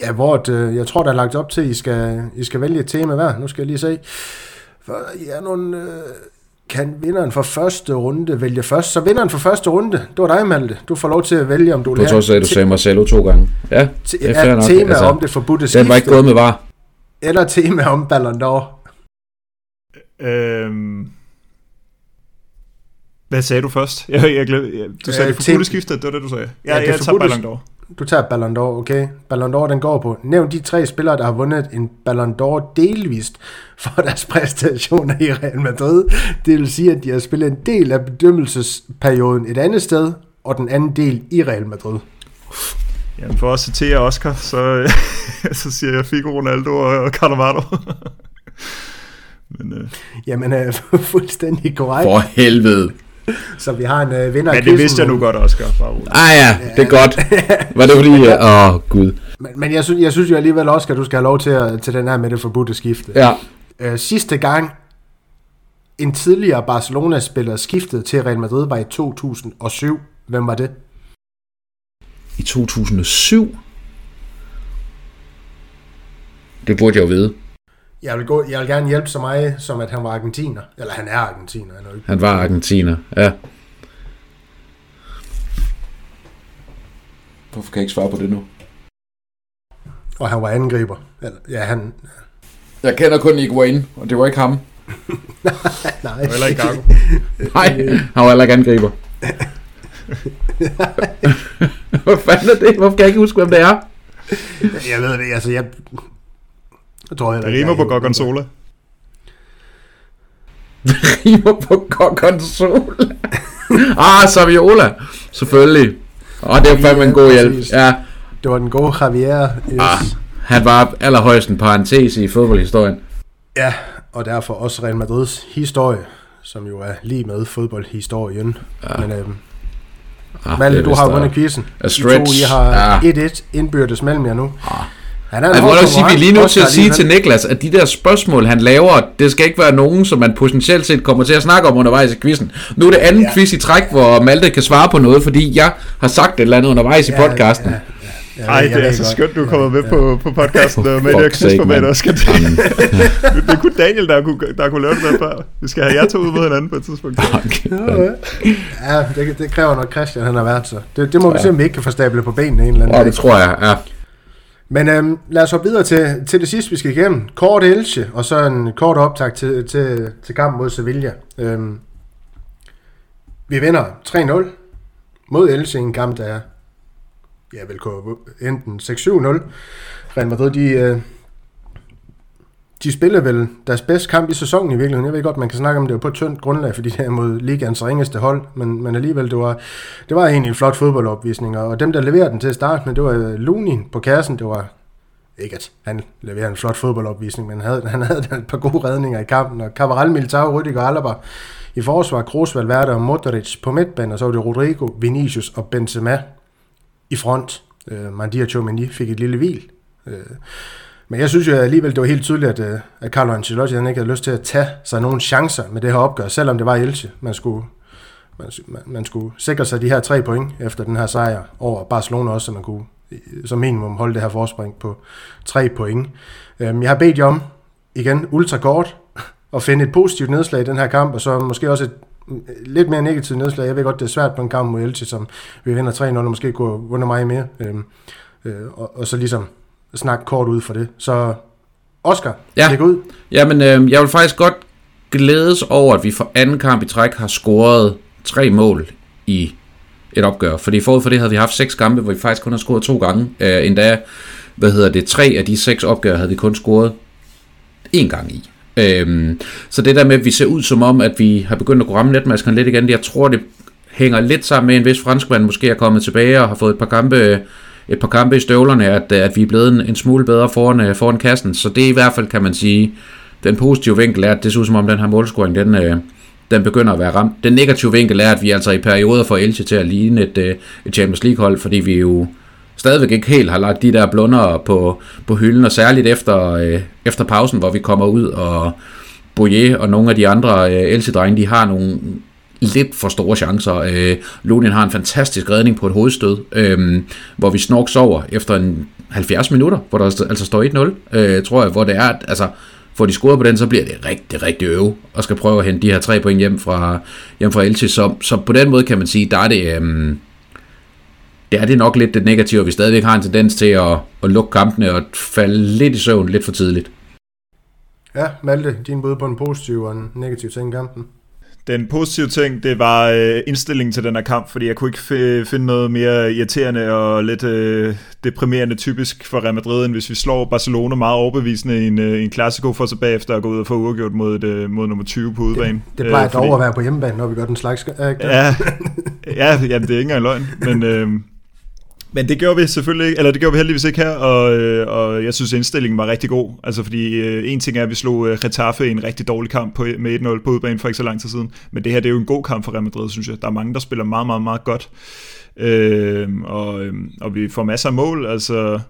[SPEAKER 1] ja, hvor et, øh, jeg tror, der er lagt op til, at I skal, I skal vælge et tema hver. Nu skal jeg lige se. For, ja, nogle, øh, kan vinderen for første runde vælge først. Så vinderen for første runde, det var dig, Malte. Du får lov til at vælge, om du
[SPEAKER 2] vil have... På trods af, at du sagde Marcelo to gange. Ja,
[SPEAKER 1] det er fair nok. tema altså, om det forbudte
[SPEAKER 2] skifte. Den var ikke gået med var.
[SPEAKER 1] Eller tema om Ballon d'Or.
[SPEAKER 3] Øhm, hvad sagde du først? Jeg, jeg glæder, du sagde øh, det forbudte skifte, det var det, du sagde. Ja, ja jeg tager Ballon d'Or.
[SPEAKER 1] Du tager Ballon d'Or, okay. Ballon d'Or, den går på. Nævn de tre spillere, der har vundet en Ballon d'Or delvist for deres præstationer i Real Madrid. Det vil sige, at de har spillet en del af bedømmelsesperioden et andet sted, og den anden del i Real Madrid.
[SPEAKER 3] Jamen for at citere Oscar, så, så siger jeg Figo, Ronaldo og Cannavaro.
[SPEAKER 1] Men, øh. Jamen, øh, fuldstændig korrekt.
[SPEAKER 2] For helvede.
[SPEAKER 1] Så vi har en øh, vinder
[SPEAKER 3] Men det vidste jeg nu godt, Oscar.
[SPEAKER 2] Bare ah ja, det er godt. Var det fordi, åh oh, gud.
[SPEAKER 1] Men, men jeg, synes, jeg synes jo alligevel, Oscar, du skal have lov til, at, til den her med det forbudte skifte.
[SPEAKER 2] Ja.
[SPEAKER 1] Øh, sidste gang en tidligere Barcelona-spiller skiftede til Real Madrid var i 2007. Hvem var det?
[SPEAKER 2] I 2007? Det burde jeg jo vide.
[SPEAKER 1] Jeg vil, gå, jeg vil gerne hjælpe så meget, som at han var argentiner. Eller han er argentiner. Han, er ikke.
[SPEAKER 2] Han var argentiner, ja. Hvorfor kan jeg ikke svare på det nu?
[SPEAKER 1] Og han var angriber. Eller, ja, han...
[SPEAKER 2] Jeg kender kun Iguain, og det var ikke ham.
[SPEAKER 1] Nej.
[SPEAKER 3] Eller ikke Gago.
[SPEAKER 2] Nej, han var heller ikke angriber. Hvad fanden er det? Hvorfor kan jeg ikke huske, hvem det er?
[SPEAKER 1] Jeg ved det, altså jeg... Jeg tror heller
[SPEAKER 3] Det
[SPEAKER 1] ikke,
[SPEAKER 3] rimer
[SPEAKER 1] jeg-
[SPEAKER 3] på Gorgonzola.
[SPEAKER 2] rimer på Gorgonzola. ah, Saviola. Selvfølgelig. Og det er fandme en god hjælp. Ja,
[SPEAKER 1] Det var den gode Javier. Yes.
[SPEAKER 2] ah, han var allerhøjst en parentes i fodboldhistorien.
[SPEAKER 1] Ja, og derfor også Real Madrids historie, som jo er lige med fodboldhistorien. Ja. Men øhm,
[SPEAKER 2] Ah,
[SPEAKER 1] Malte,
[SPEAKER 2] det
[SPEAKER 1] du har vundet quizzen.
[SPEAKER 2] a
[SPEAKER 1] I
[SPEAKER 2] stretch.
[SPEAKER 1] to, I har
[SPEAKER 2] Ja.
[SPEAKER 1] 1-1 indbyrdes mellem jer nu.
[SPEAKER 2] Ah.
[SPEAKER 1] Han er en
[SPEAKER 2] Jeg må sige, vi er lige nødt til at sige til Niklas, at de der spørgsmål, han laver, det skal ikke være nogen, som man potentielt set kommer til at snakke om undervejs i quizzen. Nu er det anden
[SPEAKER 1] Ja.
[SPEAKER 2] quiz i træk, hvor Malte kan svare på noget, fordi jeg har sagt et eller andet undervejs i
[SPEAKER 1] Ja,
[SPEAKER 2] podcasten.
[SPEAKER 1] Ja, ja, ja,
[SPEAKER 3] Ej, det er altså
[SPEAKER 1] godt.
[SPEAKER 3] skønt, du er kommet med
[SPEAKER 1] Ja.
[SPEAKER 3] på, på podcasten og med
[SPEAKER 2] For
[SPEAKER 3] det her quizformat også. Skal det, det er kun Daniel, der kunne, der kunne lave det der før. Vi skal have jer to ud mod hinanden på et tidspunkt.
[SPEAKER 2] Okay.
[SPEAKER 1] Ja, det, det kræver nok Christian, han har været så. Det, det må vi se, om vi ikke kan få stablet på benene en eller anden
[SPEAKER 2] Ja, det tror jeg, ja.
[SPEAKER 1] Men øhm, lad os hoppe videre til, til det sidste, vi skal igennem. Kort Elche, og så en kort optag til, til, til kampen mod Sevilla. Øhm, vi vinder 3-0 mod Elche i en kamp, der er ja, vel kunne enten 6-7-0. Real Madrid, de, øh, de spiller vel deres bedste kamp i sæsonen i virkeligheden. Jeg ved godt, man kan snakke om det var på et tyndt grundlag, fordi det er mod ligands ringeste hold, men, men alligevel, det var, det var egentlig en flot fodboldopvisning, og dem, der leverede den til at starte med, det var øh, Lunin på kassen, det var ikke at han leverede en flot fodboldopvisning, men han havde, han havde et par gode redninger i kampen, og Cavaral, Militao, Rüdiger og Alaba i forsvar, Kroos, Valverde og Modric på midtbanen, og så var det Rodrigo, Vinicius og Benzema i front. Øh, Mandia Chomini fik et lille hvil. Øh, men jeg synes jo alligevel, det var helt tydeligt, at, øh, at Carlo Ancelotti han ikke havde lyst til at tage sig nogle chancer med det her opgør, selvom det var Elche. Man skulle, man, man, skulle sikre sig de her tre point efter den her sejr over Barcelona også, så man kunne øh, som minimum holde det her forspring på tre point. Øhm, jeg har bedt jer om, igen, ultra kort, at finde et positivt nedslag i den her kamp, og så måske også et mm, lidt mere negativt nedslag. Jeg ved godt, det er svært på en kamp mod Elche, som vi vinder 3-0, og måske kunne vundet meget mere. Øhm, øh, og, og så ligesom snakke kort ud for det. Så Oscar,
[SPEAKER 2] Ja.
[SPEAKER 1] læg ud.
[SPEAKER 2] Jamen, øh, jeg vil faktisk godt glædes over, at vi for anden kamp i træk har scoret tre mål i et opgør. Fordi forud for det havde vi haft seks kampe, hvor vi faktisk kun har scoret to gange. Øh, endda, hvad hedder det, tre af de seks opgør havde vi kun scoret én gang i. Øhm, så det der med, at vi ser ud som om, at vi har begyndt at kunne ramme netmaskerne lidt igen, jeg tror, det hænger lidt sammen med, en vis franskmand måske er kommet tilbage og har fået et par kampe, et par kampe i støvlerne, at, at vi er blevet en, en smule bedre foran, øh, foran kassen. Så det er i hvert fald, kan man sige, den positive vinkel er, at det ser ud som om, den her målscoring, den, øh, den begynder at være ramt. Den negative vinkel er, at vi altså i perioder får Elche til at ligne et, øh, et Champions League hold, fordi vi jo stadigvæk ikke helt har lagt de der blunder på, på hylden, og særligt efter, øh, efter pausen, hvor vi kommer ud, og Boyer og nogle af de andre øh, Elche-drenge, de har nogle lidt for store chancer. Øh, Lunin har en fantastisk redning på et hovedstød, øh, hvor vi snork sover efter en 70 minutter, hvor der altså står 1-0, øh, tror jeg, hvor det er, at, altså, får de scoret på den, så bliver det rigtig, rigtig øve, og skal prøve at hente de her tre point hjem fra, hjem fra Elche. Så, så på den måde kan man sige, der er det, øh, det er det nok lidt det negative, at vi stadigvæk har en tendens til at, at lukke kampene og falde lidt i søvn lidt for tidligt.
[SPEAKER 1] Ja, Malte, din bud på en positiv og en negativ ting i kampen.
[SPEAKER 3] Den positive ting, det var øh, indstillingen til den her kamp, fordi jeg kunne ikke f- finde noget mere irriterende og lidt øh, deprimerende typisk for Real Madrid, end hvis vi slår Barcelona meget overbevisende i en, øh, en Clasico for så bagefter at gå ud og få uafgjort mod, et, øh, mod nummer 20 på udebane.
[SPEAKER 1] Det plejer
[SPEAKER 3] Øh,
[SPEAKER 1] dog at være på hjemmebane, når vi gør den slags. Det?
[SPEAKER 3] Ja, ja jamen, det er ikke engang løgn, men, øh, men det gjorde vi selvfølgelig ikke, eller det gjorde vi heldigvis ikke her, og, øh, og jeg synes indstillingen var rigtig god, altså fordi øh, en ting er, at vi slog øh, i en rigtig dårlig kamp på, med 1-0 på udebane for ikke så lang tid siden, men det her det er jo en god kamp for Real Madrid, synes jeg. Der er mange, der spiller meget, meget, meget godt, øh, og, øh, og vi får masser af mål, altså.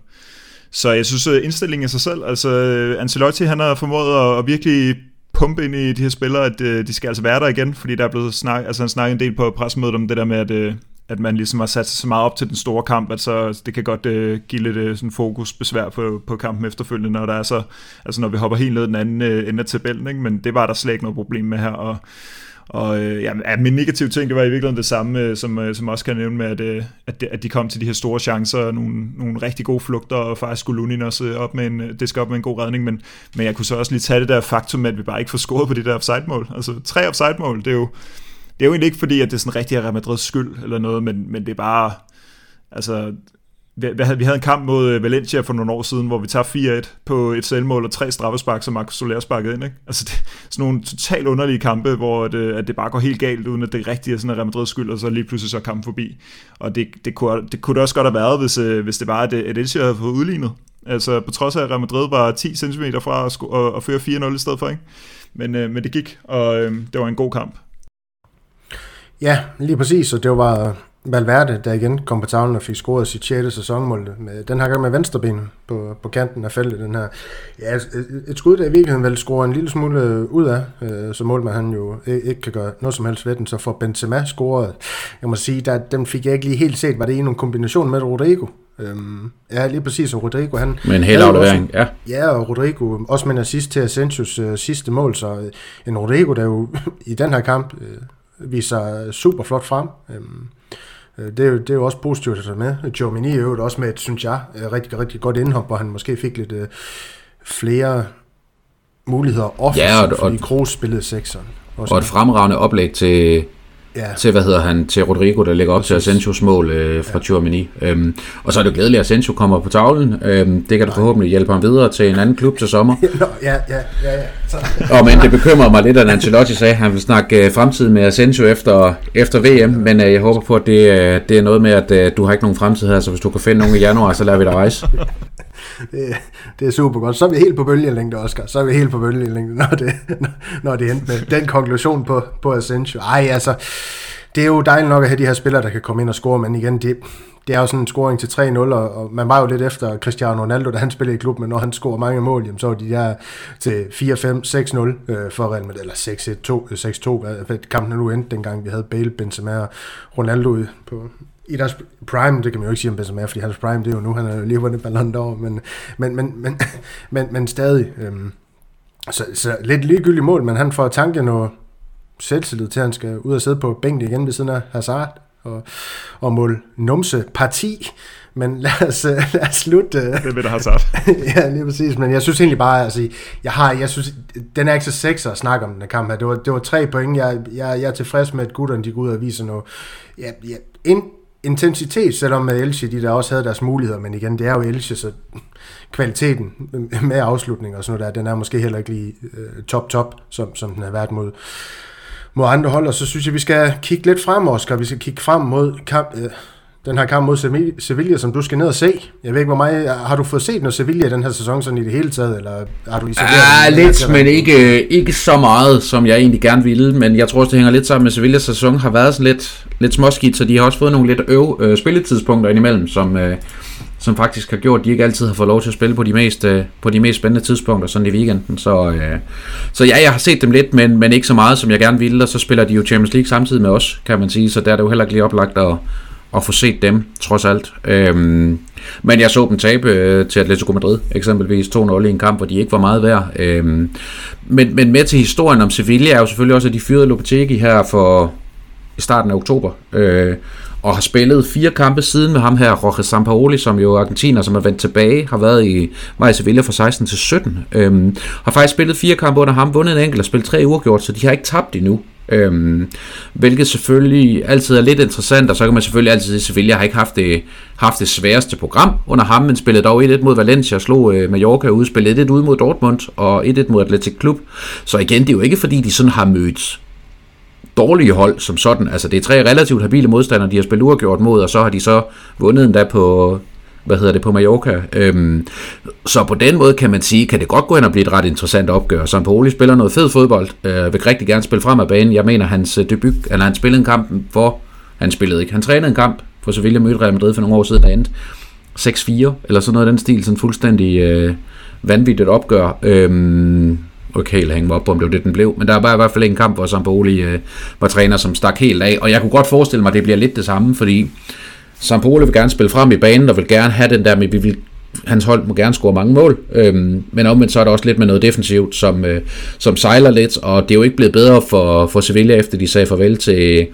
[SPEAKER 3] Så jeg synes, øh, indstillingen i sig selv, altså øh, Ancelotti, han har formået at, at virkelig pumpe ind i de her spillere, at de skal altså være der igen, fordi der er blevet snak, altså han snakket en del på pressemødet om det der med, at, at man ligesom har sat sig så meget op til den store kamp, at så det kan godt øh, give lidt øh, sådan fokus besvær på, på kampen efterfølgende, når der er så, altså når vi hopper helt ned den anden øh, ende af tabellen, ikke? men det var der slet ikke noget problem med her, og og øh, ja, min negative ting, det var i virkeligheden det samme, øh, som, øh, som også kan nævne med, at, øh, at, at de kom til de her store chancer, og nogle, nogle rigtig gode flugter, og faktisk skulle Lunin også øh, op med en, øh, det skal op med en god redning, men, men jeg kunne så også lige tage det der faktum at vi bare ikke får scoret på de der offside-mål. Altså tre offside-mål, det er jo, det er jo egentlig ikke fordi, at det er sådan rigtig Real Madrids skyld eller noget, men, men det er bare, altså vi havde, vi havde en kamp mod øh, Valencia for nogle år siden, hvor vi tager 4-1 på et selvmål og tre straffespark, som Marcus Soler sparkede ind. Ikke? Altså det, sådan nogle totalt underlige kampe, hvor det, øh, at det bare går helt galt, uden at det rigtigt er sådan en Real Madrid skyld, og så lige pludselig så kampen forbi. Og det, det, kunne, det kunne det også godt have været, hvis, øh, hvis det var, at Valencia havde fået udlignet. Altså på trods af, at Real Madrid var 10 cm fra at, at, at føre 4-0 i stedet for. Ikke? Men, men det gik, og det var en god kamp.
[SPEAKER 1] Ja, lige præcis, og det var Valverde, der igen kom på tavlen og fik scoret sit 6. sæsonmål. Med, den her gang med venstrebenet på, på kanten af feltet. Den her. Ja, et, et skud, der i virkeligheden vel scorer en lille smule ud af, øh, så målmand han jo ikke kan gøre noget som helst ved den. Så får Benzema scoret. Jeg må sige, der, den fik jeg ikke lige helt set. Var det i en kombination med Rodrigo? Øhm, ja, lige præcis, og Rodrigo han...
[SPEAKER 2] Med en hel aflevering, ja.
[SPEAKER 1] Ja, og Rodrigo også med en assist til Asensios øh, sidste mål, så øh, en Rodrigo, der jo i den her kamp øh, viser super flot frem. Øhm, Øh, det er, jo, det er jo også positivt at tage med. Jomini er jo også med et, synes jeg, øh, rigtig, rigtig godt indhop, hvor han måske fik lidt uh, flere muligheder offensivt, ja, og, fordi Kroos spillede sekseren.
[SPEAKER 2] Og et fremragende oplæg til, ja. til, hvad hedder han, til Rodrigo, der ligger op Præcis. til Asensios mål øh, fra ja. Tchouameni. Øhm, og så er det jo glædeligt, at Asensio kommer på tavlen. Øhm, det kan du forhåbentlig hjælpe ham videre til en anden klub til sommer.
[SPEAKER 1] Nå, ja, ja, ja, ja. Så.
[SPEAKER 2] og men det bekymrer mig lidt, at Ancelotti sagde, at han vil snakke øh, fremtid med Asensio efter, efter VM, men øh, jeg håber på, at det, øh, det er noget med, at øh, du har ikke nogen fremtid her, så hvis du kan finde nogen i januar, så lader vi dig rejse.
[SPEAKER 1] det, det er super godt. Så er vi helt på bølgelængde, Oscar. Så er vi helt på bølgelængde, når det, når det endte med den konklusion på, på Asensio. Ej, altså, det er jo dejligt nok at have de her spillere, der kan komme ind og score, men igen, det, det er jo sådan en scoring til 3-0, og, og man var jo lidt efter Cristiano Ronaldo, da han spillede i klubben, men når han scorer mange mål, jamen, så var de der til 4-5, 6-0 øh, for Real Madrid, eller 6-1, 6-2, øh, hvad kampen nu endte, dengang vi havde Bale, Benzema og Ronaldo på, i deres prime, det kan man jo ikke sige om Benzema, fordi hans prime, det er jo nu, han er jo lige vundet Ballon d'Or, men, men, men, men, men, men stadig, øhm, så, så lidt ligegyldigt mål, men han får tanken noget, selvtillid til, at han skal ud og sidde på bænken igen ved siden af Hazard og, og mål numse parti. Men lad os, øh, lad os slutte.
[SPEAKER 3] Øh. Det er ved Hazard.
[SPEAKER 1] ja, lige præcis. Men jeg synes egentlig bare, altså, jeg har, jeg synes, den er ikke så sex at snakke om den her kamp her. Det var, det var tre point. Jeg, jeg, jeg er tilfreds med, at gutterne de går ud og viser noget. Ja, ja, in, intensitet, selvom med Elche, de der også havde deres muligheder, men igen, det er jo Elche, så kvaliteten med afslutning og sådan noget der, den er måske heller ikke lige øh, top-top, top, som, som den har været mod, mod andre hold, og så synes jeg, vi skal kigge lidt frem, Oscar. Vi skal kigge frem mod kamp, øh, den her kamp mod Sevilla, som du skal ned og se. Jeg ved ikke, hvor meget... Har du fået set noget Sevilla i den her sæson sådan i det hele taget, eller har du
[SPEAKER 2] isoleret Ja, lidt, men ikke, ikke så meget, som jeg egentlig gerne ville. Men jeg tror også, det hænger lidt sammen med Sevillas sæson har været sådan lidt, lidt småskidt, så de har også fået nogle lidt øv øh, spilletidspunkter indimellem, som, øh, som faktisk har gjort, at de ikke altid har fået lov til at spille på de mest, øh, på de mest spændende tidspunkter, sådan i weekenden. Så, øh, så ja, jeg har set dem lidt, men, men ikke så meget, som jeg gerne ville, og så spiller de jo Champions League samtidig med os, kan man sige, så der er det jo heller ikke lige oplagt at, at få set dem, trods alt. Øhm, men jeg så dem tabe øh, til Atletico Madrid, eksempelvis 2-0 i en kamp, hvor de ikke var meget værd. Øhm, men, men med til historien om Sevilla er jo selvfølgelig også, at de fyrede Lopetegi her for i starten af oktober. Øh, og har spillet fire kampe siden med ham her, Jorge Sampaoli, som jo er argentiner, som er vendt tilbage, har været i, var i Sevilla fra 16 til 17. øh, har faktisk spillet fire kampe under ham, vundet en enkelt og spillet tre uafgjort, så de har ikke tabt endnu. Øhm, hvilket selvfølgelig altid er lidt interessant, og så kan man selvfølgelig altid sige, at Sevilla har ikke haft det, haft det sværeste program under ham, men spillede dog 1-1 mod Valencia, slog øh, Mallorca ud, spillede 1-1 ud mod Dortmund og 1-1 mod Atletic Klub. Så igen, det er jo ikke fordi, de sådan har mødt dårlige hold som sådan. Altså det er tre relativt habile modstandere, de har spillet uafgjort mod, og så har de så vundet endda på, hvad hedder det, på Mallorca. Øhm, så på den måde kan man sige, kan det godt gå ind og blive et ret interessant opgør. Sampoli spiller noget fed fodbold, øh, vil rigtig gerne spille frem af banen. Jeg mener, hans øh, debut, eller han spillede en kamp for, han spillede ikke, han trænede en kamp for Sevilla mødte Real Madrid for nogle år siden, der endte 6-4, eller sådan noget af den stil, sådan fuldstændig øh, vanvittigt opgør. Øhm, okay, lad hænge mig op på, om det var det, den blev. Men der var i hvert fald en kamp, hvor Sampoli øh, var træner, som stak helt af. Og jeg kunne godt forestille mig, at det bliver lidt det samme, fordi Sampoli vil gerne spille frem i banen, og vil gerne have den der med, vi vil hans hold må gerne score mange mål, øhm, men omvendt så er der også lidt med noget defensivt, som, øh, som sejler lidt, og det er jo ikke blevet bedre for, for Sevilla, efter de sagde farvel til,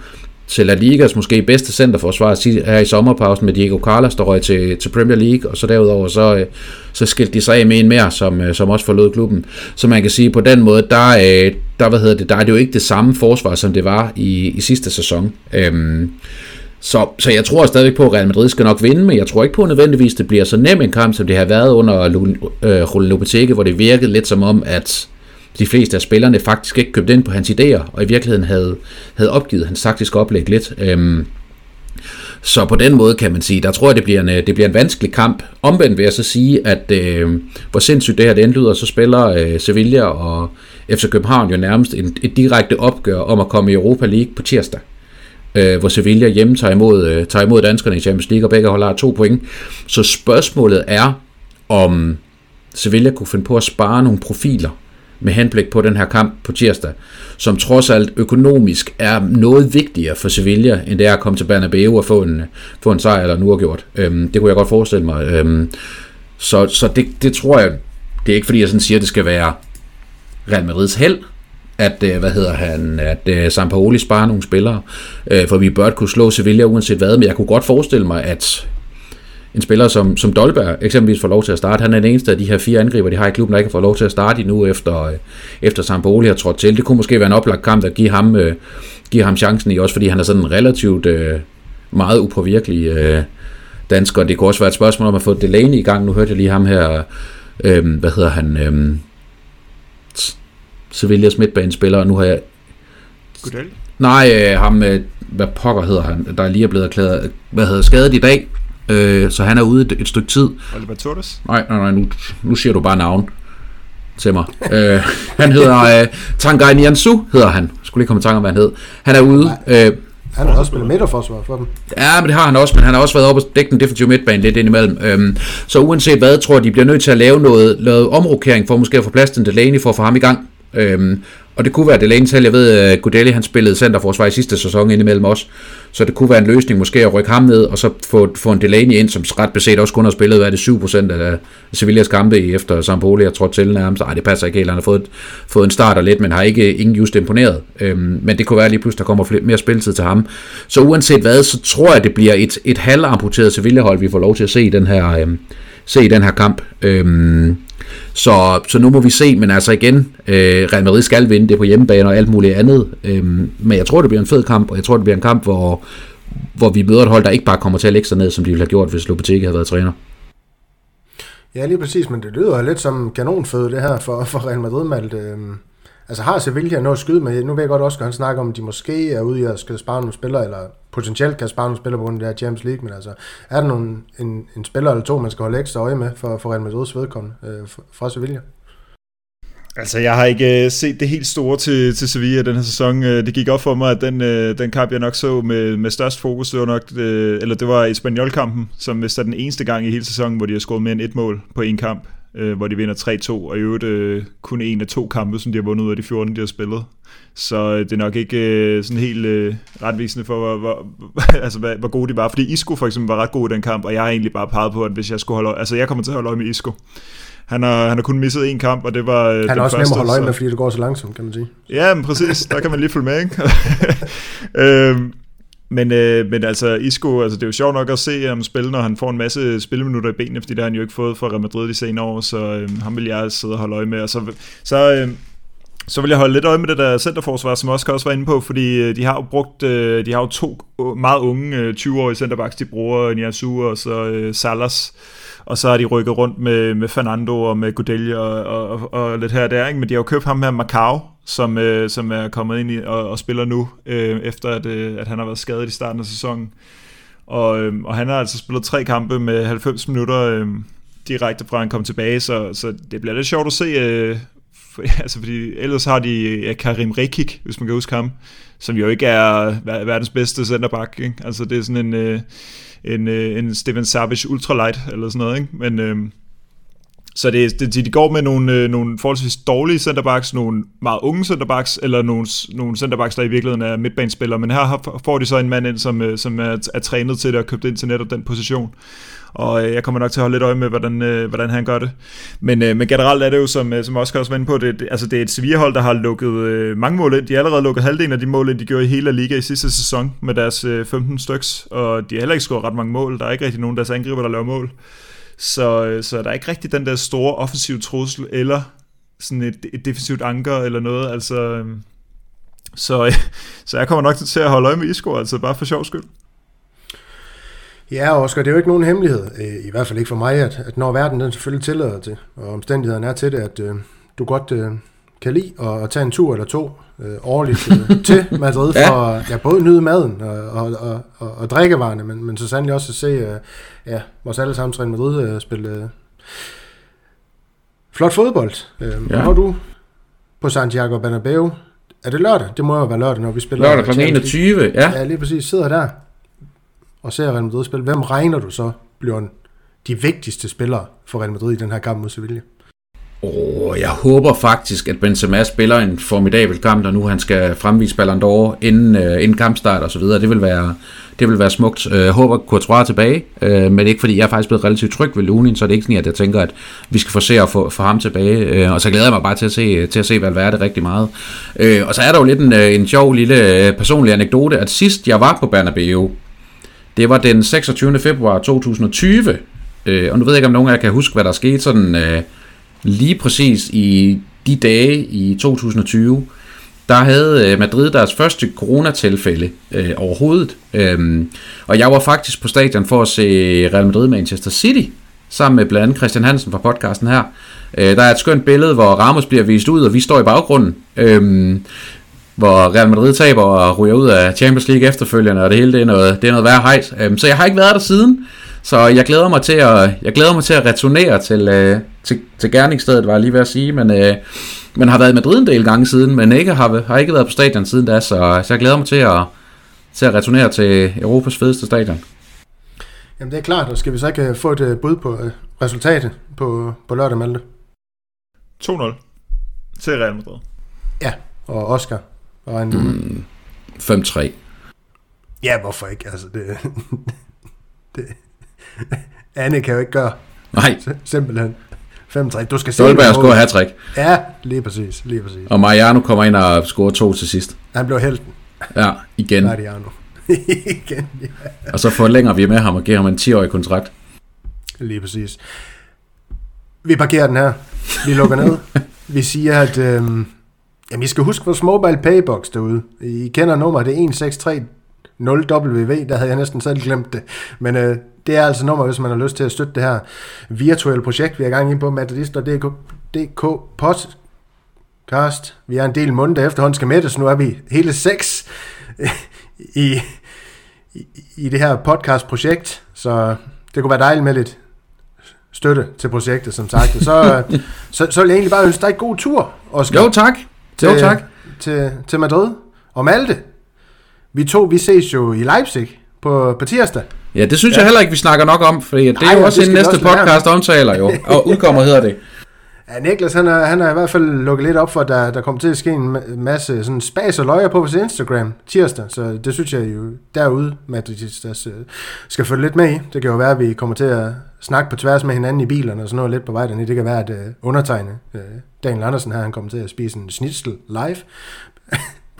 [SPEAKER 2] til La Ligas måske bedste centerforsvar her i sommerpausen med Diego Carlos, der røg til, til Premier League, og så derudover så, øh, så skilte de sig af med en mere, som, øh, som også forlod klubben. Så man kan sige, på den måde, der, øh, der, hvad hedder det, der er det jo ikke det samme forsvar, som det var i, i sidste sæson. Øhm, så, så jeg tror stadigvæk på, at Real Madrid skal nok vinde, men jeg tror ikke på nødvendigvis, det bliver så nem en kamp, som det har været under øh, Julen Lopetegi, hvor det virkede lidt som om, at de fleste af spillerne faktisk ikke købte ind på hans idéer, og i virkeligheden havde, havde opgivet hans taktiske oplæg lidt. Øhm, så på den måde kan man sige, der tror jeg, det bliver en, øh, det bliver en vanskelig kamp. Omvendt vil jeg så sige, at øh, hvor sindssygt det her det lyder, så spiller øh, Sevilla og FC København jo nærmest en, et direkte opgør om at komme i Europa League på tirsdag. Øh, hvor Sevilla hjemme tager imod, øh, tager imod danskerne i Champions League, og begge hold har to point. Så spørgsmålet er, om Sevilla kunne finde på at spare nogle profiler med henblik på den her kamp på tirsdag, som trods alt økonomisk er noget vigtigere for Sevilla, end det er at komme til Bernabeu og få en, få en sejr eller en uafgjort. Øhm, det kunne jeg godt forestille mig. Øhm, så så det, det tror jeg, det er ikke fordi jeg sådan siger, at det skal være Real Madrids held, at, øh, hvad hedder han, at øh, Sampaoli sparer nogle spillere, øh, for vi bør kunne slå Sevilla uanset hvad, men jeg kunne godt forestille mig, at en spiller som, som Dolberg eksempelvis får lov til at starte. Han er den eneste af de her fire angriber, de har i klubben, der ikke har fået lov til at starte endnu, efter, øh, efter Sampoli har trådt til. Det kunne måske være en oplagt kamp at give ham, øh, give ham chancen i, også fordi han er sådan en relativt øh, meget upåvirkelig øh, dansker. Det kunne også være et spørgsmål om at få Delaney i gang. Nu hørte jeg lige ham her, øh, hvad hedder han, øh, Sevillas midtbanespiller, og nu har jeg...
[SPEAKER 3] Goddag.
[SPEAKER 2] Nej, øh, ham, øh, hvad pokker hedder han, der lige er blevet erklæret, hvad hedder skadet i dag, øh, så han er ude et, et stykke tid.
[SPEAKER 3] Oliver Torres?
[SPEAKER 2] Nej, nej, nej, nu, nu siger du bare navn til mig. øh, han hedder øh, Tangai Niansu, hedder han. Jeg skulle lige komme i tanke om, hvad han hed. Han er ude. Øh,
[SPEAKER 1] han har også spillet midterforsvar for dem.
[SPEAKER 2] Ja, men det har han også, men han har også været oppe og dække den defensive midtbane lidt indimellem. Øhm, så uanset hvad, tror jeg, de bliver nødt til at lave noget, noget omrokering for måske at få plads til Delaney for at få ham i gang. Øhm, og det kunne være Delaney selv. Jeg ved, øh, at Gudeli han spillede centerforsvar i sidste sæson indimellem os. Så det kunne være en løsning måske at rykke ham ned, og så få, få en Delaney ind, som ret beset også kun har spillet, hvad er det, 7% af Sevillas kampe efter Sampoli har trådt til nærmest. Ej, det passer ikke helt. Han har fået, fået en starter lidt, men har ikke ingen just imponeret. Øhm, men det kunne være lige pludselig, der kommer flere, mere spilletid til ham. Så uanset hvad, så tror jeg, det bliver et, et halvamputeret Sevilla-hold, vi får lov til at se i den her, øhm, se i den her kamp. Øhm, så, så nu må vi se, men altså igen, øh, Real Madrid skal vinde det på hjemmebane og alt muligt andet. Øh, men jeg tror, det bliver en fed kamp, og jeg tror, det bliver en kamp, hvor, hvor vi møder et hold, der ikke bare kommer til at lægge sig ned, som de ville have gjort, hvis Lopetegui havde været træner.
[SPEAKER 1] Ja, lige præcis, men det lyder lidt som kanonføde det her for, for Real Madrid, Malte. Øhm, Altså har Sevilla noget at skyde med? Nu ved jeg godt også, at han snakker om, at de måske er ude i at skal spare nogle spillere, eller potentielt kan spare nogle spillere på grund af det her Champions League, men altså er der nogle, en, en spiller eller to, man skal holde ekstra øje med for, for Real Madrids vedkommende øh, fra Sevilla?
[SPEAKER 3] Altså, jeg har ikke øh, set det helt store til, til Sevilla den her sæson. Øh, det gik op for mig, at den, øh, den kamp, jeg nok så med, med størst fokus, det var nok, øh, eller det var Espanyol-kampen, som vist er den eneste gang i hele sæsonen, hvor de har scoret mere end et mål på en kamp øh, hvor de vinder 3-2, og i øvrigt øh, kun en af to kampe, som de har vundet ud af de 14, de har spillet. Så øh, det er nok ikke øh, sådan helt øh, retvisende for, hvor, hvor, altså, hvad, hvor gode de var. Fordi Isco for eksempel var ret god i den kamp, og jeg har egentlig bare peget på, at hvis jeg skulle holde Altså jeg kommer til at holde øje med Isco. Han har, han har kun misset en kamp, og det var
[SPEAKER 1] øh, Han
[SPEAKER 3] er
[SPEAKER 1] også nem at holde øje med, fordi det går så langsomt, kan man sige.
[SPEAKER 3] Ja, men præcis. Der kan man lige følge med, ikke? øhm, men, øh, men altså, Isco, altså, det er jo sjovt nok at se ham spille, når han får en masse spilleminutter i benene, fordi det har han jo ikke fået fra Real Madrid de senere år, så øh, ham vil jeg sidde og holde øje med. Og så, så, øh, så vil jeg holde lidt øje med det der centerforsvar, som også kan også være inde på, fordi øh, de har jo brugt, øh, de har jo to øh, meget unge øh, 20-årige centerbacks, de bruger Niasu og så øh, Salas, og så har de rykket rundt med, med Fernando og med Gudel og, og, og, og lidt her og der, ikke? men de har jo købt ham her Macau, som, øh, som er kommet ind i og, og spiller nu, øh, efter at, øh, at han har været skadet i starten af sæsonen. Og, øh, og han har altså spillet tre kampe med 90 minutter øh, direkte fra han kom tilbage, så, så det bliver lidt sjovt at se, øh, for, altså fordi ellers har de ja, Karim Rekik, hvis man kan huske ham, som jo ikke er verdens bedste centerback. Ikke? Altså det er sådan en, øh, en, øh, en Steven Savage ultralight eller sådan noget. Ikke? Men, øh, så det, det, de går med nogle, øh, nogle forholdsvis dårlige centerbacks, nogle meget unge centerbacks, eller nogle, nogle centerbacks, der i virkeligheden er midtbanespillere. Men her får de så en mand ind, som, øh, som er, er trænet til det og købt ind til netop den position. Og øh, jeg kommer nok til at holde lidt øje med, hvordan, øh, hvordan han gør det. Men, øh, men generelt er det jo, som, øh, som Oscar også var inde på, det, det, altså det er et Sevilla-hold, der har lukket øh, mange mål ind. De har allerede lukket halvdelen af de mål ind, de gjorde i hele liga i sidste sæson med deres øh, 15 styks. Og de har heller ikke scoret ret mange mål. Der er ikke rigtig nogen af deres angriber, der laver mål. Så, øh, så der er ikke rigtig den der store offensiv trussel, eller sådan et, et defensivt anker eller noget. Altså, øhm, så, øh, så jeg kommer nok til at holde øje med Isco, altså bare for sjov skyld.
[SPEAKER 1] Ja, Oscar, det er jo ikke nogen hemmelighed, øh, i hvert fald ikke for mig, at, at når verden den selvfølgelig tillader til, og omstændighederne er til det, at øh, du godt øh, kan lide at, at tage en tur eller to uh, årligt uh, til Madrid for ja. ja, både nyde maden og, og, og, og, og drikkevarerne, men, men så sandelig også at se uh, ja, vores allesammen Real Madrid uh, spille uh, flot fodbold. Uh, ja. Har du på Santiago Bernabeu er det lørdag? Det må jo være lørdag, når vi spiller.
[SPEAKER 2] Lørdag kl. 21, ja.
[SPEAKER 1] Ja, lige præcis. Sidder der og ser Real Madrid spille, hvem regner du så bliver de vigtigste spillere for Real Madrid i den her kamp mod Sevilla?
[SPEAKER 2] Oh, jeg håber faktisk, at Benzema spiller en formidabel kamp, når nu han skal fremvise Ballon d'Or inden, uh, inden kampstart og så videre. Det vil være, det vil være smukt. Uh, jeg håber, Courtois er tilbage, uh, men ikke fordi jeg er faktisk blevet relativt tryg ved Lunin, så det er ikke sådan, at jeg tænker, at vi skal få se at få, få ham tilbage. Uh, og så glæder jeg mig bare til at se, til at se Valverde rigtig meget. Uh, og så er der jo lidt en, en sjov lille personlig anekdote, at sidst jeg var på Bernabeu, det var den 26. februar 2020, øh, og nu ved jeg ikke, om nogen af jer kan huske, hvad der skete sådan øh, lige præcis i de dage i 2020. Der havde øh, Madrid deres første coronatilfælde øh, overhovedet, Øhm, og jeg var faktisk på stadion for at se Real Madrid Manchester City, sammen med blandt andet Christian Hansen fra podcasten her. Øh, der er et skønt billede, hvor Ramos bliver vist ud, og vi står i baggrunden. Øhm, hvor Real Madrid taber og ryger ud af Champions League efterfølgende, og det hele det er noget, det er noget værre hejs. Øhm, så jeg har ikke været der siden, så jeg glæder mig til at, jeg glæder mig til at returnere til, øh, til, til gerningsstedet, var jeg lige ved at sige, men, øh, men har været i Madrid en del gange siden, men ikke har, har ikke været på stadion siden da, så, så jeg glæder mig til at, til at returnere til Europas fedeste stadion.
[SPEAKER 1] Jamen det er klart, og skal vi så ikke få et bud på resultatet på, på lørdag, Malte?
[SPEAKER 3] 2-0 til Real Madrid.
[SPEAKER 1] Ja, og Oscar, og en mm,
[SPEAKER 2] 5-3.
[SPEAKER 1] Ja, hvorfor ikke? Altså, det, det, Anne kan jo ikke gøre.
[SPEAKER 2] Nej.
[SPEAKER 1] Simpelthen. 5-3. Du skal
[SPEAKER 2] se Stolberg scorer hat
[SPEAKER 1] Ja, lige præcis, lige præcis.
[SPEAKER 2] Og Mariano kommer ind og scorer to til sidst.
[SPEAKER 1] Han blev helten.
[SPEAKER 2] Ja, igen.
[SPEAKER 1] Mariano. igen, ja.
[SPEAKER 2] Og så forlænger vi med ham og giver ham en 10-årig kontrakt.
[SPEAKER 1] Lige præcis. Vi parkerer den her. Vi lukker ned. vi siger, at øhm, Jamen, I skal huske vores mobile paybox derude. I kender nummeret, det er 1630WV, der havde jeg næsten selv glemt det. Men øh, det er altså nummer, hvis man har lyst til at støtte det her virtuelle projekt, vi er i gang i på matadister.dk podcast. Vi er en del måneder efterhånden skal så nu er vi hele seks i, i, i det her podcast-projekt. Så det kunne være dejligt med lidt støtte til projektet, som sagt. så, så, så vil jeg egentlig bare ønske dig en god tur,
[SPEAKER 2] Oscar. Jo, tak
[SPEAKER 1] til, jo, tak. Til, til Madrid og Malte. Vi to, vi ses jo i Leipzig på, på tirsdag.
[SPEAKER 2] Ja, det synes ja. jeg heller ikke, vi snakker nok om, for det er jo også en næste podcast omtaler jo, og udkommer hedder det.
[SPEAKER 1] Ja, Niklas, han har, han har i hvert fald lukket lidt op for, at der, der kommer til at ske en masse sådan spas og løjer på vores Instagram tirsdag, så det synes jeg jo derude, Madridistas skal følge lidt med i. Det kan jo være, at vi kommer til at snakke på tværs med hinanden i bilerne og sådan noget lidt på vej dernede. Det kan være, at uh, undertegne uh, Daniel Andersen her, han kommer til at spise en schnitzel live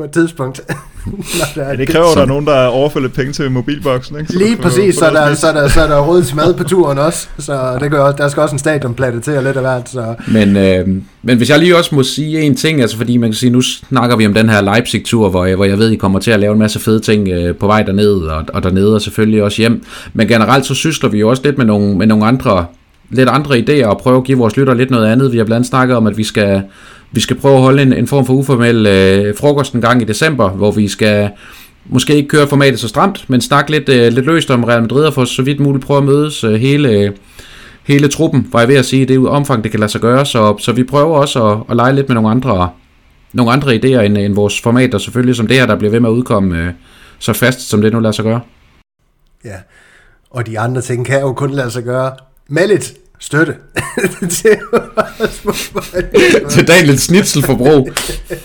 [SPEAKER 1] på et tidspunkt.
[SPEAKER 3] der ja, det kræver, at der er nogen, der lidt penge til mobilboksen. Ikke?
[SPEAKER 1] Så Lige præcis, så, der, så, der, så der er råd til mad på turen også. Så det gør, der skal også en stadionplatte til og lidt af hvert. Så.
[SPEAKER 2] Men, øh, men hvis jeg lige også må sige en ting, altså fordi man kan sige, nu snakker vi om den her Leipzig-tur, hvor jeg, hvor jeg ved, I kommer til at lave en masse fede ting øh, på vej derned og, og dernede og selvfølgelig også hjem. Men generelt så sysler vi jo også lidt med nogle, med nogle andre lidt andre idéer og prøve at give vores lytter lidt noget andet. Vi har blandt andet snakket om, at vi skal vi skal prøve at holde en, en form for uformel øh, frokost en gang i december, hvor vi skal måske ikke køre formatet så stramt, men snakke lidt, øh, lidt løst om Real Madrid og for så vidt muligt prøve at mødes øh, hele, hele truppen, var jeg ved at sige, det er omfang, det kan lade sig gøre, så, så vi prøver også at, at lege lidt med nogle andre, nogle andre idéer end, end vores format, og selvfølgelig som det her, der bliver ved med at udkomme øh, så fast, som det nu lader sig gøre.
[SPEAKER 1] Ja, og de andre ting kan jo kun lade sig gøre med lidt støtte.
[SPEAKER 2] til Daniel Snitzelforbrug.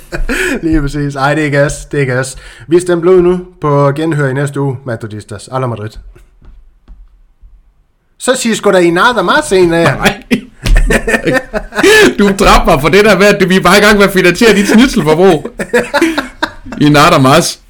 [SPEAKER 1] Lige præcis. Ej, det er gas, det er gas. Vi stemmer blod nu på genhør i næste uge, Madridistas. Alla Madrid. Så siger sgu da i nada mas en af
[SPEAKER 2] Nej. du dræbte mig for det der med, at vi er bare i gang med at finansiere dit snitselforbrug. I nada mas.